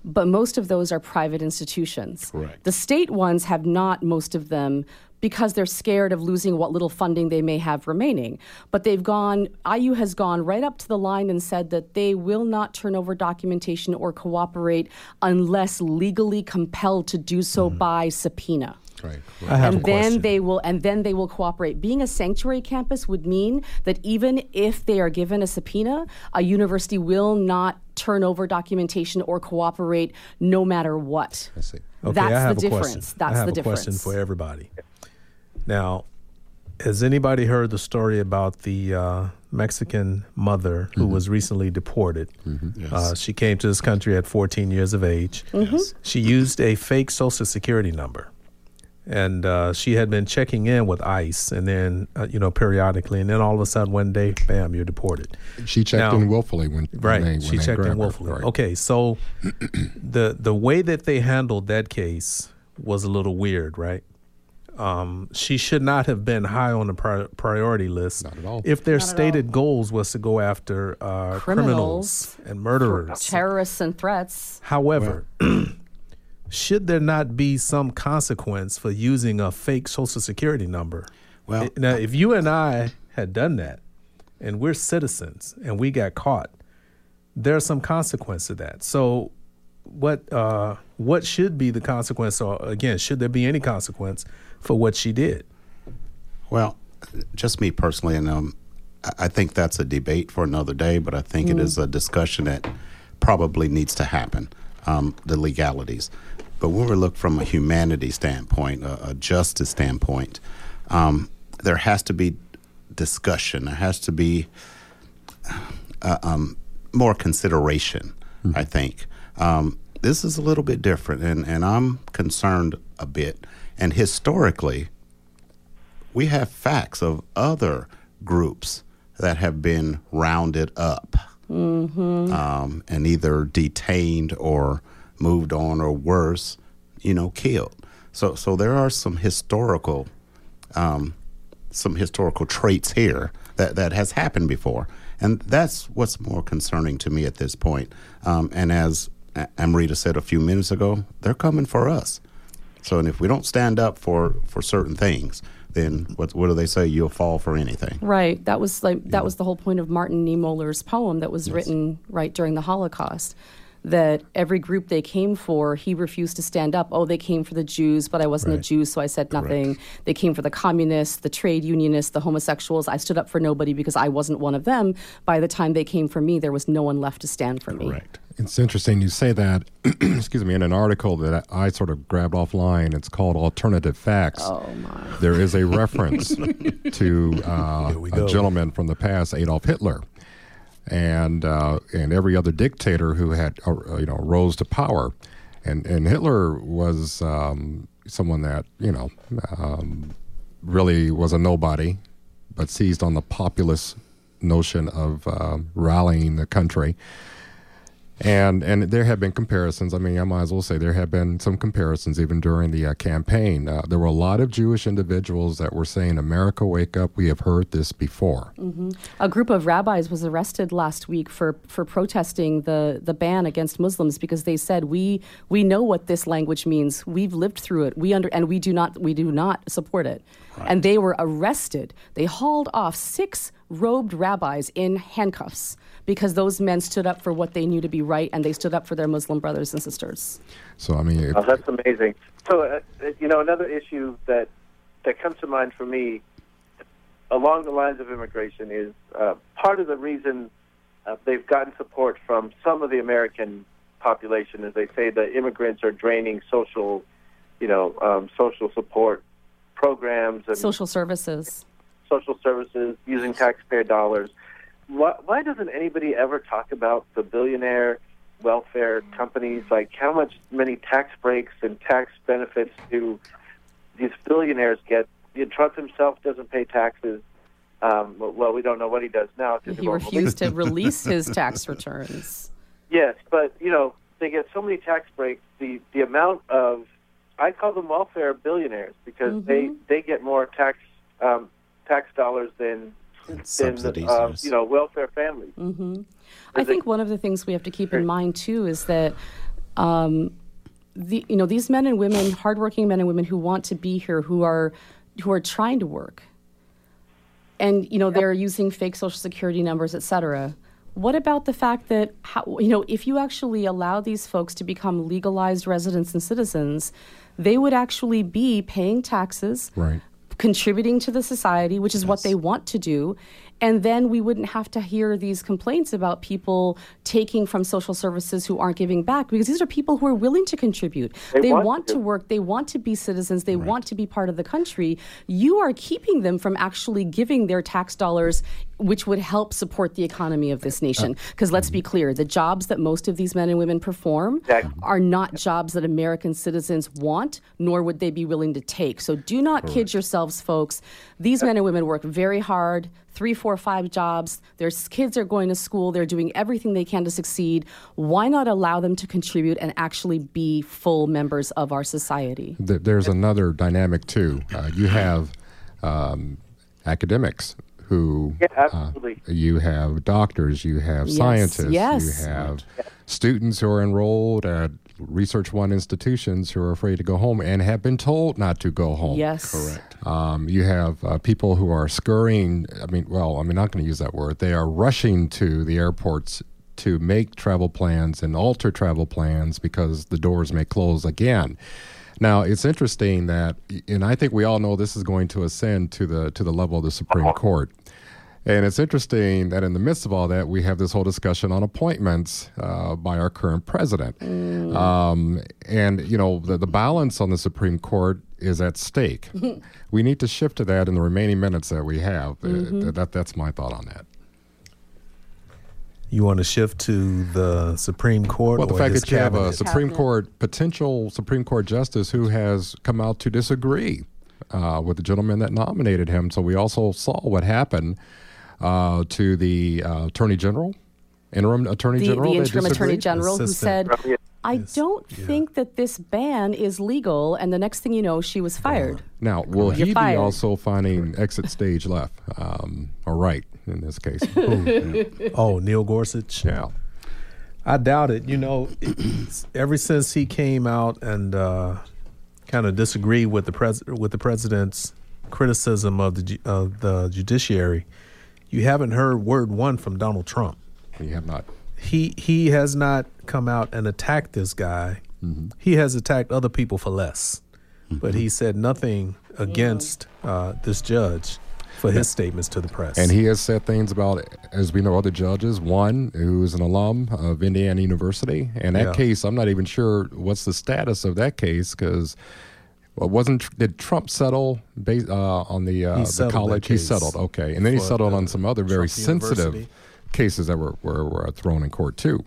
Speaker 2: but most of those are private institutions.
Speaker 3: Correct.
Speaker 2: The state ones have not, most of them, because they're scared of losing what little funding they may have remaining. But they've gone, IU has gone right up to the line and said that they will not turn over documentation or cooperate unless legally compelled to do so mm-hmm. by subpoena
Speaker 5: Right.
Speaker 1: I have
Speaker 2: and
Speaker 1: a
Speaker 2: then
Speaker 1: question.
Speaker 2: they will and then they will cooperate being a sanctuary campus would mean that even if they are given a subpoena a university will not turn over documentation or cooperate no matter what
Speaker 5: I see.
Speaker 1: Okay,
Speaker 2: that's
Speaker 1: I have
Speaker 2: the
Speaker 1: a
Speaker 2: difference
Speaker 1: Question.
Speaker 2: that's
Speaker 1: I have
Speaker 2: the
Speaker 1: a question
Speaker 2: difference
Speaker 1: for everybody. Now, has anybody heard the story about the uh, Mexican mother who was recently deported?
Speaker 3: Yes.
Speaker 1: Uh, she came to this country at 14 years of age.
Speaker 3: Yes.
Speaker 1: She used a fake social security number. And uh, she had been checking in with ICE and then, uh, you know, periodically. And then all of a sudden, one day, bam, you're deported.
Speaker 5: She checked
Speaker 1: Now-
Speaker 5: in willfully when, when
Speaker 1: Right.
Speaker 5: they, when
Speaker 1: she
Speaker 5: they
Speaker 1: checked in willfully.
Speaker 5: Right.
Speaker 1: Okay, so the the way that they handled that case was a little weird, right? Um, she should not have been high on the pri- priority list.
Speaker 5: Not at all.
Speaker 1: If their
Speaker 2: Not
Speaker 1: stated goals was to go after uh, criminals.
Speaker 2: Criminals.
Speaker 1: and murderers.
Speaker 2: terrorists and threats
Speaker 1: However, should there not be some consequence for using a fake social security number?
Speaker 3: Well-
Speaker 1: now if you and I had done that, and we're citizens, and we got caught, there's some consequence to that. So, what uh, what should be the consequence, or again, should there be any consequence for what she did?
Speaker 3: Well, just me personally, and um, I- think that's a debate for another day, but I think it is a discussion that probably needs to happen um, the legalities. But when we look from a humanity standpoint, a, a justice standpoint, um, there has to be discussion. There has to be uh, um, more consideration, I think. Um, this is a little bit different, and, and I'm concerned a bit. And historically, we have facts of other groups that have been rounded up um, and either detained or moved on or worse, you know, killed. So, so there are some historical, um, some historical traits here that, that has happened before, and that's what's more concerning to me at this point. Um, and as Amrita said a few minutes ago, they're coming for us. So, and if we don't stand up for for certain things, then what what do they say? You'll fall for anything.
Speaker 2: Right. That was like that was the whole point of Martin Niemöller's poem that was written right during the Holocaust. That every group they came for, he refused to stand up. Oh, they came for the Jews, but I wasn't a Jew, so I said nothing. They came for the communists, the trade unionists, the homosexuals. I stood up for nobody because I wasn't one of them. By the time they came for me, there was no one left to stand for me.
Speaker 3: Correct.
Speaker 5: It's interesting you say that, excuse me, in an article that I sort of grabbed offline. It's called Alternative Facts.
Speaker 2: Oh my.
Speaker 5: There is a reference to uh, a gentleman from the past, Adolf Hitler, and uh, and every other dictator who had uh, you know rose to power, and and Hitler was um, someone that you know um, really was a nobody, but seized on the populist notion of uh, rallying the country. And and there have been comparisons. I mean, I might as well say there have been some comparisons even during the uh, campaign. Uh, there were a lot of Jewish individuals that were saying, "America, wake up! We have heard this before."
Speaker 2: A group of rabbis was arrested last week for, for protesting the, the ban against Muslims because they said we we know what this language means. We've lived through it. We under and we do not we do not support it. And they were arrested. They hauled off six robed rabbis in handcuffs because those men stood up for what they knew to be right and they stood up for their Muslim brothers and sisters.
Speaker 5: So I mean, it,
Speaker 4: Oh, that's amazing. So, uh, uh, you know, another issue that that comes to mind for me, along the lines of immigration, is uh, part of the reason uh, they've gotten support from some of the American population is they say that immigrants are draining social, you know, um, social support programs and
Speaker 2: Social services.
Speaker 4: social services using taxpayer dollars. Why, why doesn't anybody ever talk about the billionaire welfare companies? Like how much many tax breaks and tax benefits do these billionaires get? Trump himself doesn't pay taxes. Um, well, we don't know what he does now.
Speaker 2: He refused to release his tax returns.
Speaker 4: Yes, but you know they get so many tax breaks. The the amount of I call them welfare billionaires because they they get more tax um, tax dollars than than
Speaker 3: Subsidies,
Speaker 4: uh,
Speaker 3: yes.
Speaker 4: you know welfare families.
Speaker 2: I think one of the things we have to keep in mind too is that Um, the, you know, these men and women, hardworking men and women who want to be here, who are who are trying to work, and you know they're using fake social security numbers, et cetera. What about the fact that how, you know if you actually allow these folks to become legalized residents and citizens, they would actually be paying taxes,
Speaker 5: Right.
Speaker 2: Contributing to the society, which is what they want to do. And then we wouldn't have to hear these complaints about people taking from social services who aren't giving back because these are people who are willing to contribute. They,
Speaker 4: They
Speaker 2: want,
Speaker 4: want
Speaker 2: to
Speaker 4: to.
Speaker 2: work, they want to be citizens, they want to be part of the country. You are keeping them from actually giving their tax dollars, which would help support the economy of this nation. Because let's be clear the jobs that most of these men and women perform
Speaker 4: Exactly.
Speaker 2: are not jobs that American citizens want, nor would they be willing to take. So do not kid yourselves, folks. These men and women work very hard, three, four, five jobs. Their kids are going to school, they're doing everything they can to succeed. Why not allow them to contribute and actually be full members of our society?
Speaker 5: There's another dynamic too. Uh, you have um, academics who
Speaker 4: Yeah,
Speaker 5: uh, you have doctors, you have
Speaker 2: Yes,
Speaker 5: scientists,
Speaker 2: yes.
Speaker 5: you have students who are enrolled at Research One institutions who are afraid to go home and have been told not to go home.
Speaker 2: Yes.
Speaker 3: Correct.
Speaker 5: Um, you have uh, people who are scurrying. I mean, well, I'm not going to use that word. They are rushing to the airports to make travel plans and alter travel plans because the doors may close again. Now, it's interesting that, and I think we all know this is going to ascend to the to the level of the Supreme Court. And it's interesting that in the midst of all that, we have this whole discussion on appointments uh, by our current president. Um, and, you know, the, the balance on the Supreme Court is at stake. we need to shift to that in the remaining minutes that we have. Uh, that, that's my thought on that.
Speaker 1: You want to shift to the Supreme Court?
Speaker 5: Well, the
Speaker 1: or
Speaker 5: fact
Speaker 1: his
Speaker 5: that you have a? Supreme
Speaker 2: Cabinet.
Speaker 5: Court, potential Supreme Court justice who has come out to disagree uh, with the gentleman that nominated him. So we also saw what happened uh, to the uh, Attorney General, interim Attorney
Speaker 2: The,
Speaker 5: General.
Speaker 2: the interim attorney
Speaker 5: disagreed.
Speaker 2: general who said,
Speaker 1: Assistant.
Speaker 4: Yeah.
Speaker 2: I don't think that this ban is legal. And the next thing you know, she was fired.
Speaker 5: Now, will
Speaker 2: You're
Speaker 5: he be
Speaker 2: fired.
Speaker 5: also finding exit stage left um, or right in this case? Who?
Speaker 1: Oh, Neil Gorsuch.
Speaker 5: yeah.
Speaker 1: I doubt it. You know, ever since he came out and uh, kind of disagreed with the pres- with the president's criticism of the ju- of the judiciary, you haven't heard word one from Donald Trump.
Speaker 5: You have not.
Speaker 1: He he has not come out and attacked this guy. He has attacked other people for less, but he said nothing against uh, this judge for his statements to the press.
Speaker 5: And he has said things about, as we know, other judges. One who is an alum of Indiana University, and that
Speaker 1: Yeah.
Speaker 5: case, I'm not even sure what's the status of that case because. Well, wasn't did Trump settle based uh, on the uh,
Speaker 1: He
Speaker 5: the college? He settled, okay, and then he settled on some other very
Speaker 1: Trump
Speaker 5: sensitive
Speaker 1: University.
Speaker 5: cases that were were, were thrown in court too,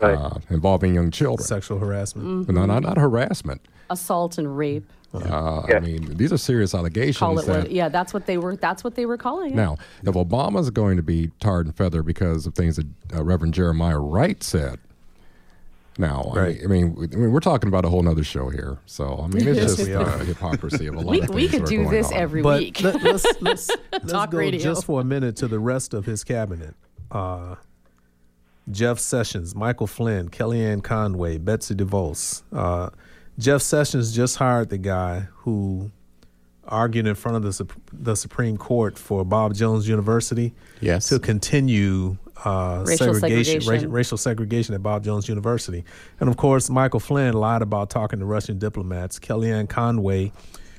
Speaker 4: Right.
Speaker 5: uh, involving young children.
Speaker 1: sexual harassment.
Speaker 5: But no, not not harassment.
Speaker 2: Assault and rape.
Speaker 5: Uh,
Speaker 4: Yeah.
Speaker 5: I mean, these are serious allegations.
Speaker 2: Call it
Speaker 5: that,
Speaker 2: what, yeah, that's what they were. That's what they were calling it.
Speaker 5: Now, if Obama's going to be tarred and feathered because of things that uh, Reverend Jeremiah Wright said, now, I mean- I, mean, we- I mean, we're talking about a whole nother show here. So, I mean, it's
Speaker 1: Yes,
Speaker 5: just
Speaker 1: we
Speaker 5: uh,
Speaker 1: are.
Speaker 5: hypocrisy of a lot
Speaker 2: we,
Speaker 5: of
Speaker 2: we could do this
Speaker 5: on.
Speaker 2: every
Speaker 1: But
Speaker 2: week.
Speaker 1: let, us let's, let's
Speaker 2: Talk
Speaker 1: go
Speaker 2: radio.
Speaker 1: just for a minute to the rest of his cabinet. Uh, Jeff Sessions, Michael Flynn, Kellyanne Conway, Betsy DeVos. Uh, Jeff Sessions just hired the guy who argued in front of the, the Supreme Court for Bob Jones University
Speaker 3: Yes.
Speaker 1: to continue uh,
Speaker 2: Racial
Speaker 1: segregation,
Speaker 2: segregation.
Speaker 1: ra- racial segregation at Bob Jones University. And of course, Michael Flynn lied about talking to Russian diplomats. Kellyanne Conway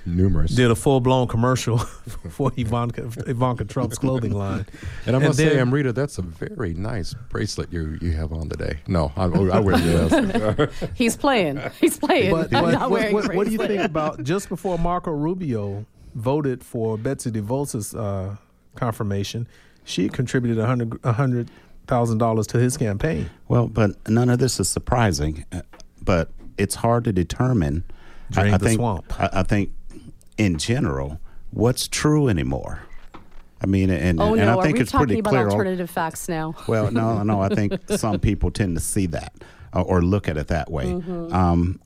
Speaker 5: Numerous.
Speaker 1: did a full blown commercial for Ivanka, Ivanka Trump's clothing line.
Speaker 5: and I must say,
Speaker 1: then-
Speaker 5: Amrita, that's a very nice bracelet you you have on today. No, I, I wouldn't yes.
Speaker 2: He's playing. He's playing.
Speaker 1: But,
Speaker 2: I'm
Speaker 1: but
Speaker 2: not
Speaker 1: what,
Speaker 2: wearing
Speaker 1: what, what do you think about just before Marco Rubio voted for Betsy DeVos's uh, confirmation, she contributed a hundred a hundred thousand dollars to his campaign.
Speaker 3: Well, but none of this is surprising. uh, But it's hard to determine.
Speaker 1: Drain
Speaker 3: I, I
Speaker 1: the
Speaker 3: think,
Speaker 1: swamp.
Speaker 3: I, I think, in general, what's true anymore. I mean, and,
Speaker 2: Oh
Speaker 3: and
Speaker 2: no,
Speaker 3: I think
Speaker 2: are we
Speaker 3: it's
Speaker 2: talking
Speaker 3: pretty
Speaker 2: about
Speaker 3: clear. al-
Speaker 2: alternative facts now?
Speaker 3: Well, no, no. I think some people tend to see that uh, or look at it that way.
Speaker 2: Mm-hmm.
Speaker 3: Um,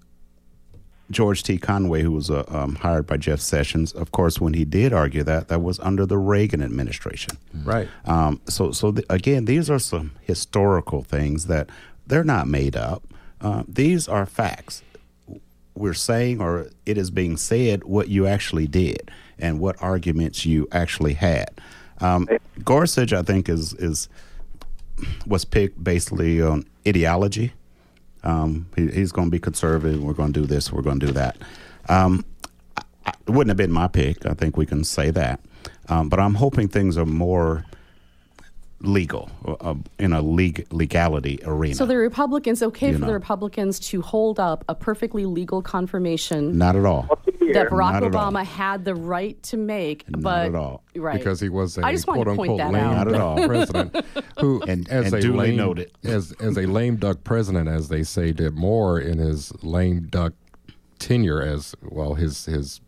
Speaker 3: George T. Conway, who was uh, um, hired by Jeff Sessions, of course, when he did argue that, that was under the Reagan administration.
Speaker 1: Right.
Speaker 3: Um, so, so th- again, these are some historical things that they're not made up. Uh, these are facts. We're saying, or it is being said, what you actually did and what arguments you actually had. Um, Gorsuch, I think, is is was picked basically on ideology. Um, he, he's going to be conservative. We're going to do this. We're going to do that. Um, I, I, it wouldn't have been my pick. I think we can say that. Um, but I'm hoping things are more legal uh, in a league legality arena.
Speaker 2: So the Republicans, okay
Speaker 3: You
Speaker 2: for
Speaker 3: know.
Speaker 2: the Republicans to hold up a perfectly legal confirmation
Speaker 3: Not at all.
Speaker 2: That Barack
Speaker 3: Not.
Speaker 2: Obama had the right to make,
Speaker 3: Not
Speaker 2: but
Speaker 3: at all.
Speaker 2: right
Speaker 5: because he was a
Speaker 2: I just wanted
Speaker 5: quote
Speaker 2: to point
Speaker 5: unquote
Speaker 2: that
Speaker 5: lame
Speaker 2: out.
Speaker 3: Not at all.
Speaker 5: duck president who
Speaker 3: And-
Speaker 5: as
Speaker 3: and
Speaker 5: a
Speaker 3: duly
Speaker 5: lame
Speaker 3: noted.
Speaker 5: as as a lame duck president as they say did more in his lame duck tenure as well his his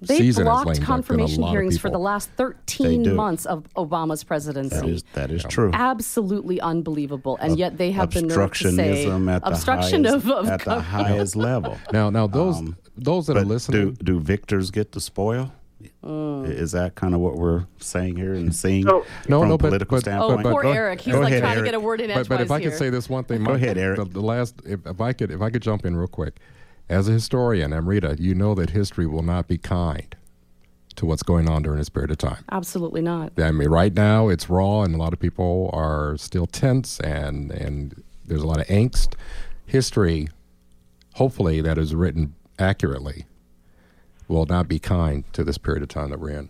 Speaker 2: They
Speaker 5: season
Speaker 2: blocked
Speaker 5: lame duck than a
Speaker 2: confirmation hearings for the last 13 months of Obama's presidency.
Speaker 3: That is that is true.
Speaker 2: Absolutely unbelievable, and yet they have the nerve to say
Speaker 3: Obstructionism at the
Speaker 2: obstruction
Speaker 3: highest,
Speaker 2: of, of
Speaker 3: at the highest level.
Speaker 5: now now those
Speaker 3: Um,
Speaker 5: those that are
Speaker 3: But do
Speaker 5: listening
Speaker 3: do victors get the spoil? Is that kind of what we're saying here and seeing
Speaker 4: So-
Speaker 5: No,
Speaker 3: from
Speaker 5: no,
Speaker 3: a
Speaker 5: but-
Speaker 3: political
Speaker 5: but-
Speaker 3: standpoint?
Speaker 2: Oh,
Speaker 5: but
Speaker 2: poor
Speaker 5: go-
Speaker 2: Eric. He's like
Speaker 3: ahead,
Speaker 2: trying to get a word in
Speaker 5: but, but if
Speaker 2: edgewise
Speaker 5: I could say this one thing,
Speaker 3: Go
Speaker 5: Mike,
Speaker 3: ahead, Eric.
Speaker 5: The, the last, if, if I could, if I could jump in real quick, as a historian, Amrita, you know that history will not be kind to what's going on during this period of time.
Speaker 2: Absolutely not.
Speaker 5: I mean, right now it's raw, and a lot of people are still tense, and and there's a lot of angst. History, hopefully, that is written accurately, will not be kind to this period of time that we're in.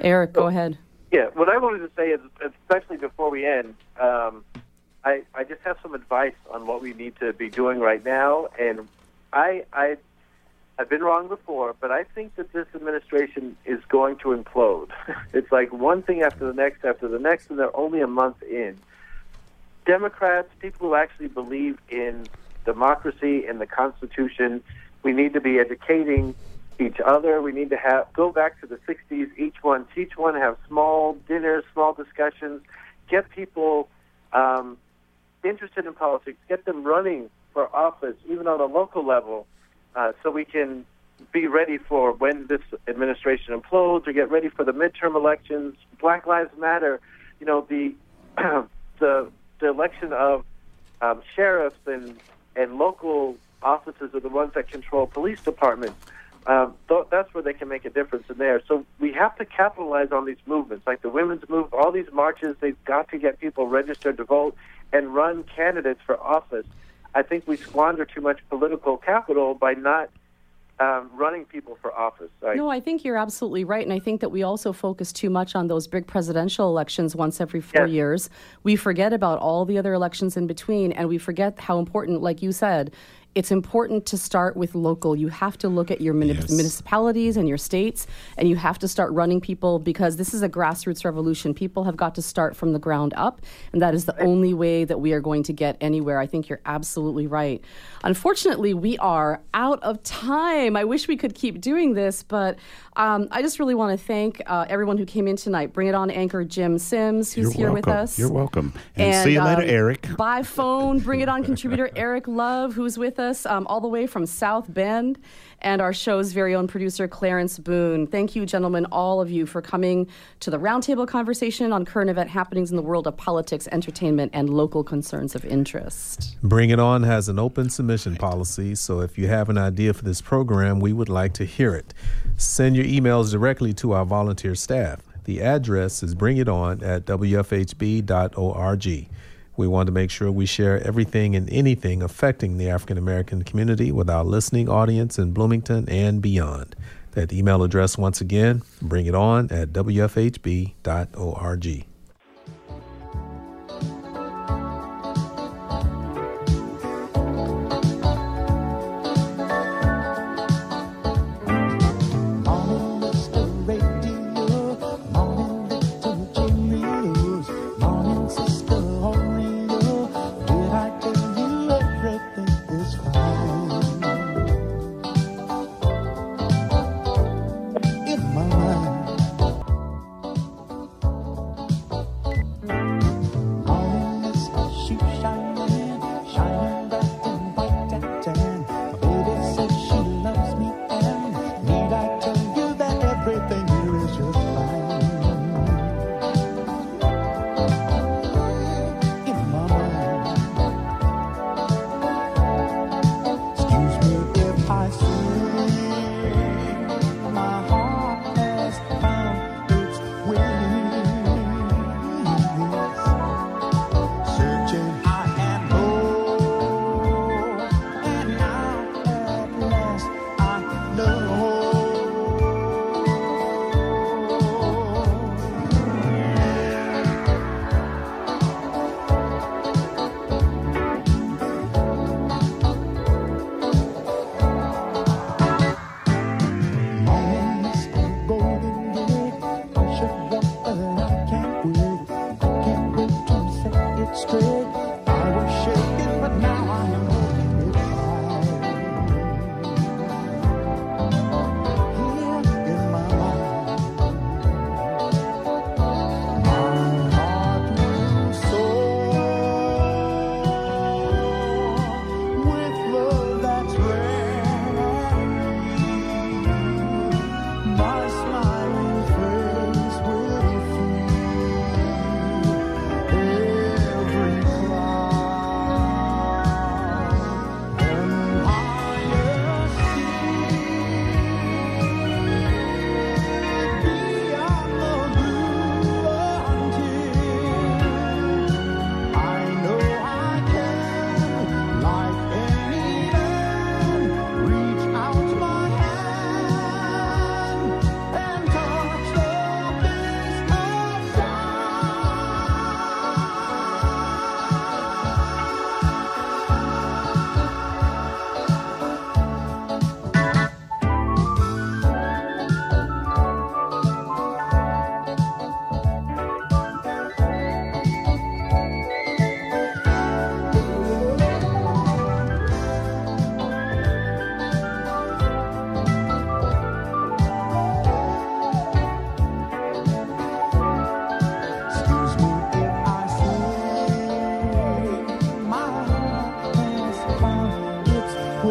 Speaker 2: Eric, go ahead.
Speaker 4: Yeah, what I wanted to say is, especially before we end, um, I I just have some advice on what we need to be doing right now, and I I I've been wrong before, but I think that this administration is going to implode. it's like one thing after the next after the next, and they're only a month in. Democrats, people who actually believe in democracy and the Constitution, we need to be educating each other. We need to have go back to the '60s. Each one teach one, have small dinners, small discussions, get people um, interested in politics, get them running for office, even on a local level, uh, so we can be ready for when this administration implodes, or get ready for the midterm elections. Black Lives Matter. You know the the the election of um, sheriffs and and local offices are the ones that control police departments. Um, th- that's where they can make a difference in there. So we have to capitalize on these movements, like the women's move, all these marches. They've got to get people registered to vote and run candidates for office. I think we squander too much political capital by not um, running people for office. I,
Speaker 2: No, I think you're absolutely right. And I think that we also focus too much on those big presidential elections once every four
Speaker 4: Yes.
Speaker 2: years. We forget about all the other elections in between, and we forget how important, like you said, it's important to start with local. You have to look at your muni-
Speaker 3: Yes.
Speaker 2: municipalities and your states, and you have to start running people because this is a grassroots revolution. People have got to start from the ground up, and that is the only way that we are going to get anywhere. I think you're absolutely right. Unfortunately, we are out of time. I wish we could keep doing this, but um, I just really want to thank uh, everyone who came in tonight. Bring it on, anchor Jim Sims, who's
Speaker 3: You're
Speaker 2: here
Speaker 3: welcome.
Speaker 2: with us.
Speaker 3: You're welcome. And, see you later,
Speaker 2: um,
Speaker 3: Eric.
Speaker 2: By phone, bring it on contributor Eric Love, who's with us um, all the way from South Bend, and our show's very own producer, Clarence Boone. Thank you, gentlemen, all of you, for coming to the roundtable conversation on current event happenings in the world of politics, entertainment, and local concerns of interest.
Speaker 1: Bring It On has an open submission policy, so if you have an idea for this program, we would like to hear it. Send your emails directly to our volunteer staff. The address is bringiton at wfhb.org. We want to make sure we share everything and anything affecting the African American community with our listening audience in Bloomington and beyond. That email address, once again, bring it on at wfhb.org.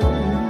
Speaker 6: its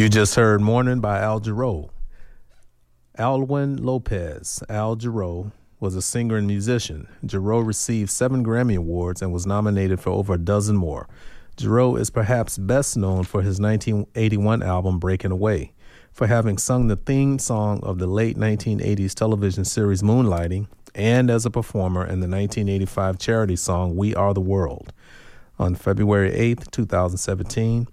Speaker 6: You just
Speaker 1: heard Morning by Al Jarreau. Alwin Lopez, Al Jarreau, was a singer and musician. Jarreau received seven Grammy Awards and was nominated for over a dozen more. Jarreau is perhaps best known for his 1981 album Breaking Away, for having sung the theme song of the late 1980s television series Moonlighting, and as a performer in the 1985 charity song We Are the World. On February 8, 2017,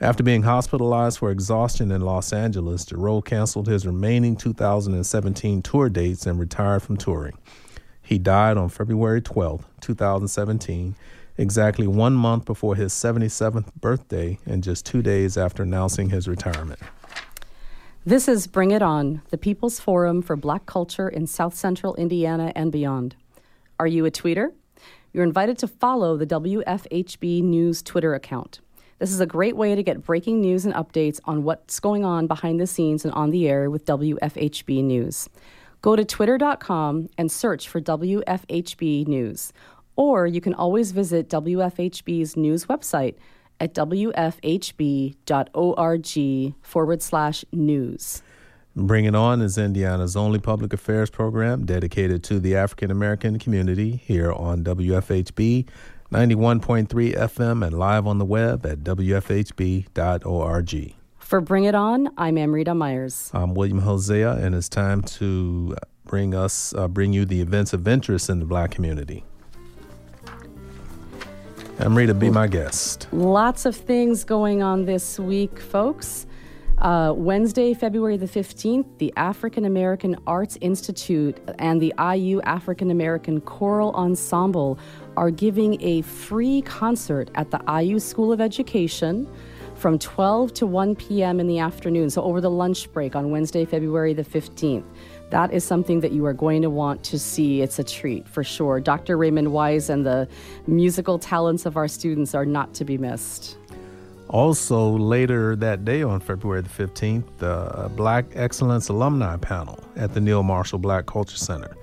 Speaker 1: after being hospitalized for exhaustion in Los Angeles, Jarreau canceled his remaining 2017 tour dates and retired from touring. He died on February 12, 2017, exactly one month before his 77th birthday and just two days after announcing his retirement.
Speaker 2: This is Bring It On, the People's Forum for Black Culture in South Central Indiana and beyond. Are you a tweeter? You're invited to follow the WFHB News Twitter account. This is a great way to get breaking news and updates on what's going on behind the scenes and on the air with WFHB News. Go to twitter.com and search for WFHB News. Or you can always visit WFHB's news website at wfhb.org forward slash news.
Speaker 1: Bring It On is Indiana's only public affairs program dedicated to the African American community here on WFHB 91.3 FM and live on the web at WFHB.org.
Speaker 2: For Bring It On, I'm Amrita Myers.
Speaker 1: I'm William Hosea, and it's time to bring us, uh, bring you the events of interest in the black community. Amrita, be my guest.
Speaker 2: Lots of things going on this week, folks. Uh, Wednesday, February the 15th, the African American Arts Institute and the IU African American Choral Ensemble are giving a free concert at the IU School of Education from 12 to 1 p.m. in the afternoon, so over the lunch break on Wednesday, February the 15th. That is something that you are going to want to see. It's a treat for sure. Dr. Raymond Wise and the musical talents of our students are not to be missed.
Speaker 1: Also, later that day on February the 15th, the Black Excellence Alumni Panel at the Neal Marshall Black Culture Center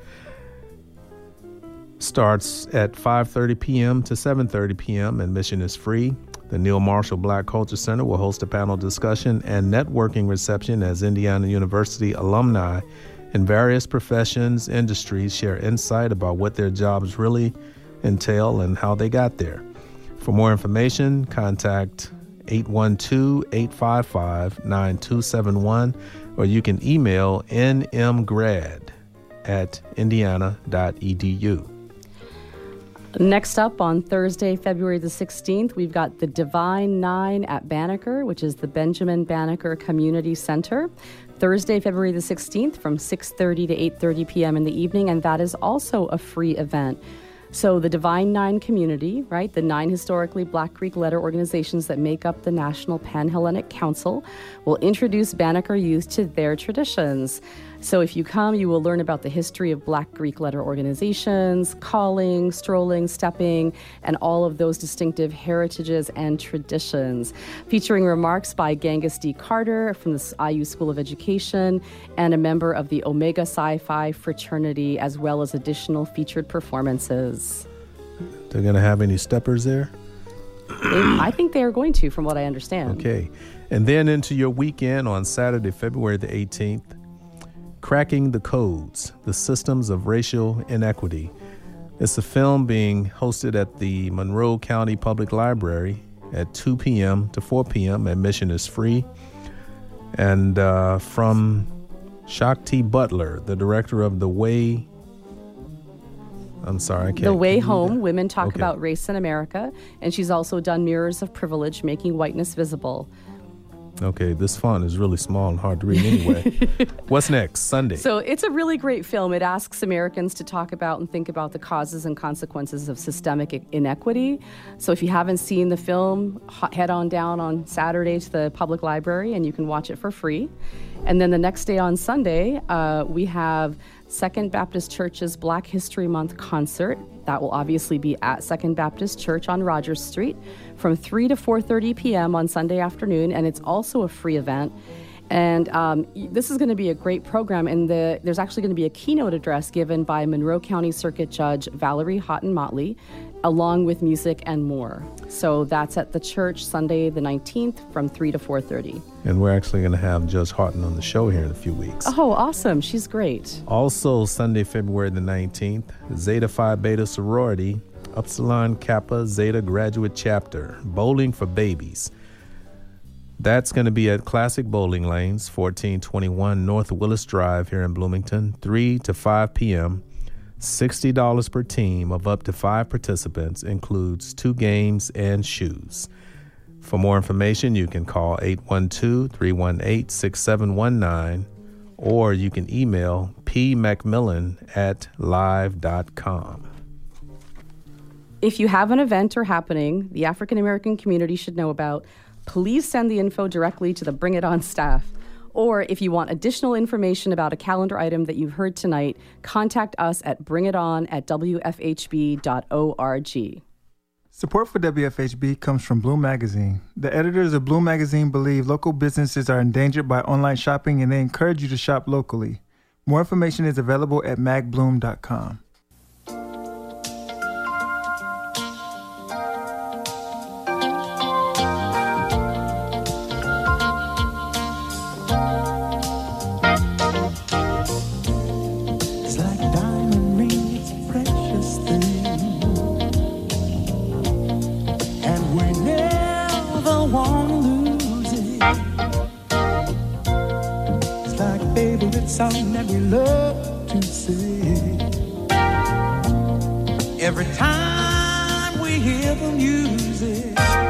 Speaker 1: starts at 5:30 p.m. to 7:30 p.m. Admission is free. The Neal Marshall Black Culture Center will host a panel discussion and networking reception as Indiana University alumni in various professions, industries share insight about what their jobs really entail and how they got there. For more information, contact 812 855 9271, or you can email nmgrad at indiana.edu.
Speaker 2: Next up on Thursday, February the 16th, we've got the Divine Nine at Banneker, which is the Benjamin Banneker Community Center. Thursday, February the 16th from 6:30 to 8:30 p.m. in the evening and that is also a free event. So the Divine Nine community, right, the nine historically Black Greek letter organizations that make up the National Panhellenic Council, will introduce Banneker youth to their traditions. So if you come, you will learn about the history of Black Greek letter organizations, calling, strolling, stepping, and all of those distinctive heritages and traditions. Featuring remarks by Genghis D. Carter from the IU School of Education and a member of the Omega Psi Phi fraternity, as well as additional featured performances.
Speaker 1: They're going to have any steppers there?
Speaker 2: They- I think they are going to, from what I understand.
Speaker 1: Okay. And then into your weekend on Saturday, February the 18th, Cracking the Codes The Systems of Racial Inequity. It's a film being hosted at the Monroe County Public Library at 2 p.m. to 4 p.m. Admission is free. And uh, from Shakti Butler, the director of The Way. I'm sorry, I can't.
Speaker 2: The Way Home. Women Talk
Speaker 1: Okay.
Speaker 2: About Race in America. And she's also done Mirrors of Privilege, Making Whiteness Visible.
Speaker 1: Okay, this font is really small and hard to read anyway. What's next? Sunday.
Speaker 2: So it's a really great film. It asks Americans to talk about and think about the causes and consequences of systemic inequity. So if you haven't seen the film, head on down on Saturday to the public library and you can watch it for free. And then the next day on Sunday, uh, we have Second Baptist Church's Black History Month concert. That will obviously be at Second Baptist Church on Rogers Street from 3 to 4:30 p.m. on Sunday afternoon, and it's also a free event. And um, this is going to be a great program. And the, there's actually going to be a keynote address given by Monroe County Circuit Judge Valerie Haughton Motley, along with music and more. So that's at the church Sunday the 19th from 3 to 4:30.
Speaker 1: and we're actually going to have Judge Haughton on the show here in a few weeks.
Speaker 2: Oh, awesome! She's great.
Speaker 1: Also, Sunday, February the 19th, Zeta Phi Beta Sorority, Upsilon Kappa Zeta Graduate Chapter, Bowling for Babies. That's going to be at Classic Bowling Lanes, 1421 North Willis Drive here in Bloomington, 3 to 5 p.m. $60 per team of up to five participants includes two games and shoes. For more information, you can call 812 318 6719 or you can email pmacmillan at live.com.
Speaker 2: If you have an event or happening the African American community should know about, please send the info directly to the Bring It On staff. Or if you want additional information about a calendar item that you've heard tonight, contact us at bringiton at wfhb.org.
Speaker 7: Support for WFHB comes from Bloom Magazine. The editors of Bloom Magazine believe local businesses are endangered by online shopping and they encourage you to shop locally. More information is available at magbloom.com.
Speaker 6: song that we love to sing. Every time we hear the music.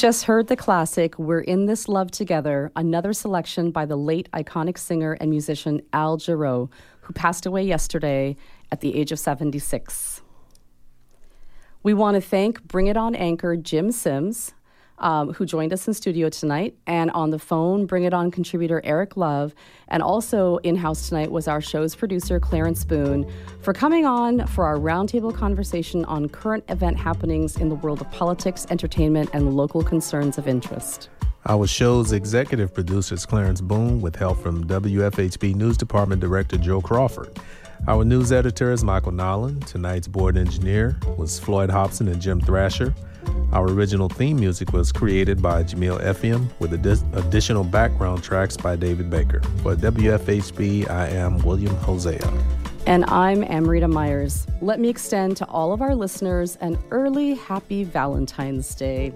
Speaker 2: Just heard the classic We're in This Love Together, another selection by the late iconic singer and musician Al Jarreau, who passed away yesterday at the age of 76. We want to thank Bring It On anchor Jim Sims, um, who joined us in studio tonight, and on the phone, Bring It On contributor Eric Love, and also in house tonight was our show's producer Clarence Boone, for coming on for our roundtable conversation on current event happenings in the world of politics, entertainment, and local concerns of interest.
Speaker 1: Our show's executive producer is Clarence Boone with help from WFHB News Department Director Joe Crawford. Our news editor is Michael Nolan. Tonight's board engineer was Floyd Hobson and Jim Thrasher. Our original theme music was created by Jamil Effiam with addi- additional background tracks by David Baker. For WFHB, I am William Hosea.
Speaker 2: And I'm Amrita Myers. Let me extend to all of our listeners an early happy Valentine's Day.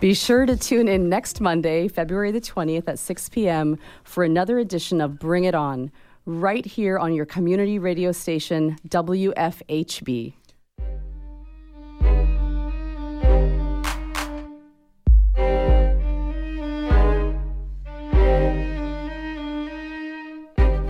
Speaker 2: Be sure to tune in next Monday, February the 20th at 6 p.m. for another edition of Bring It On, right here on your community radio station, WFHB.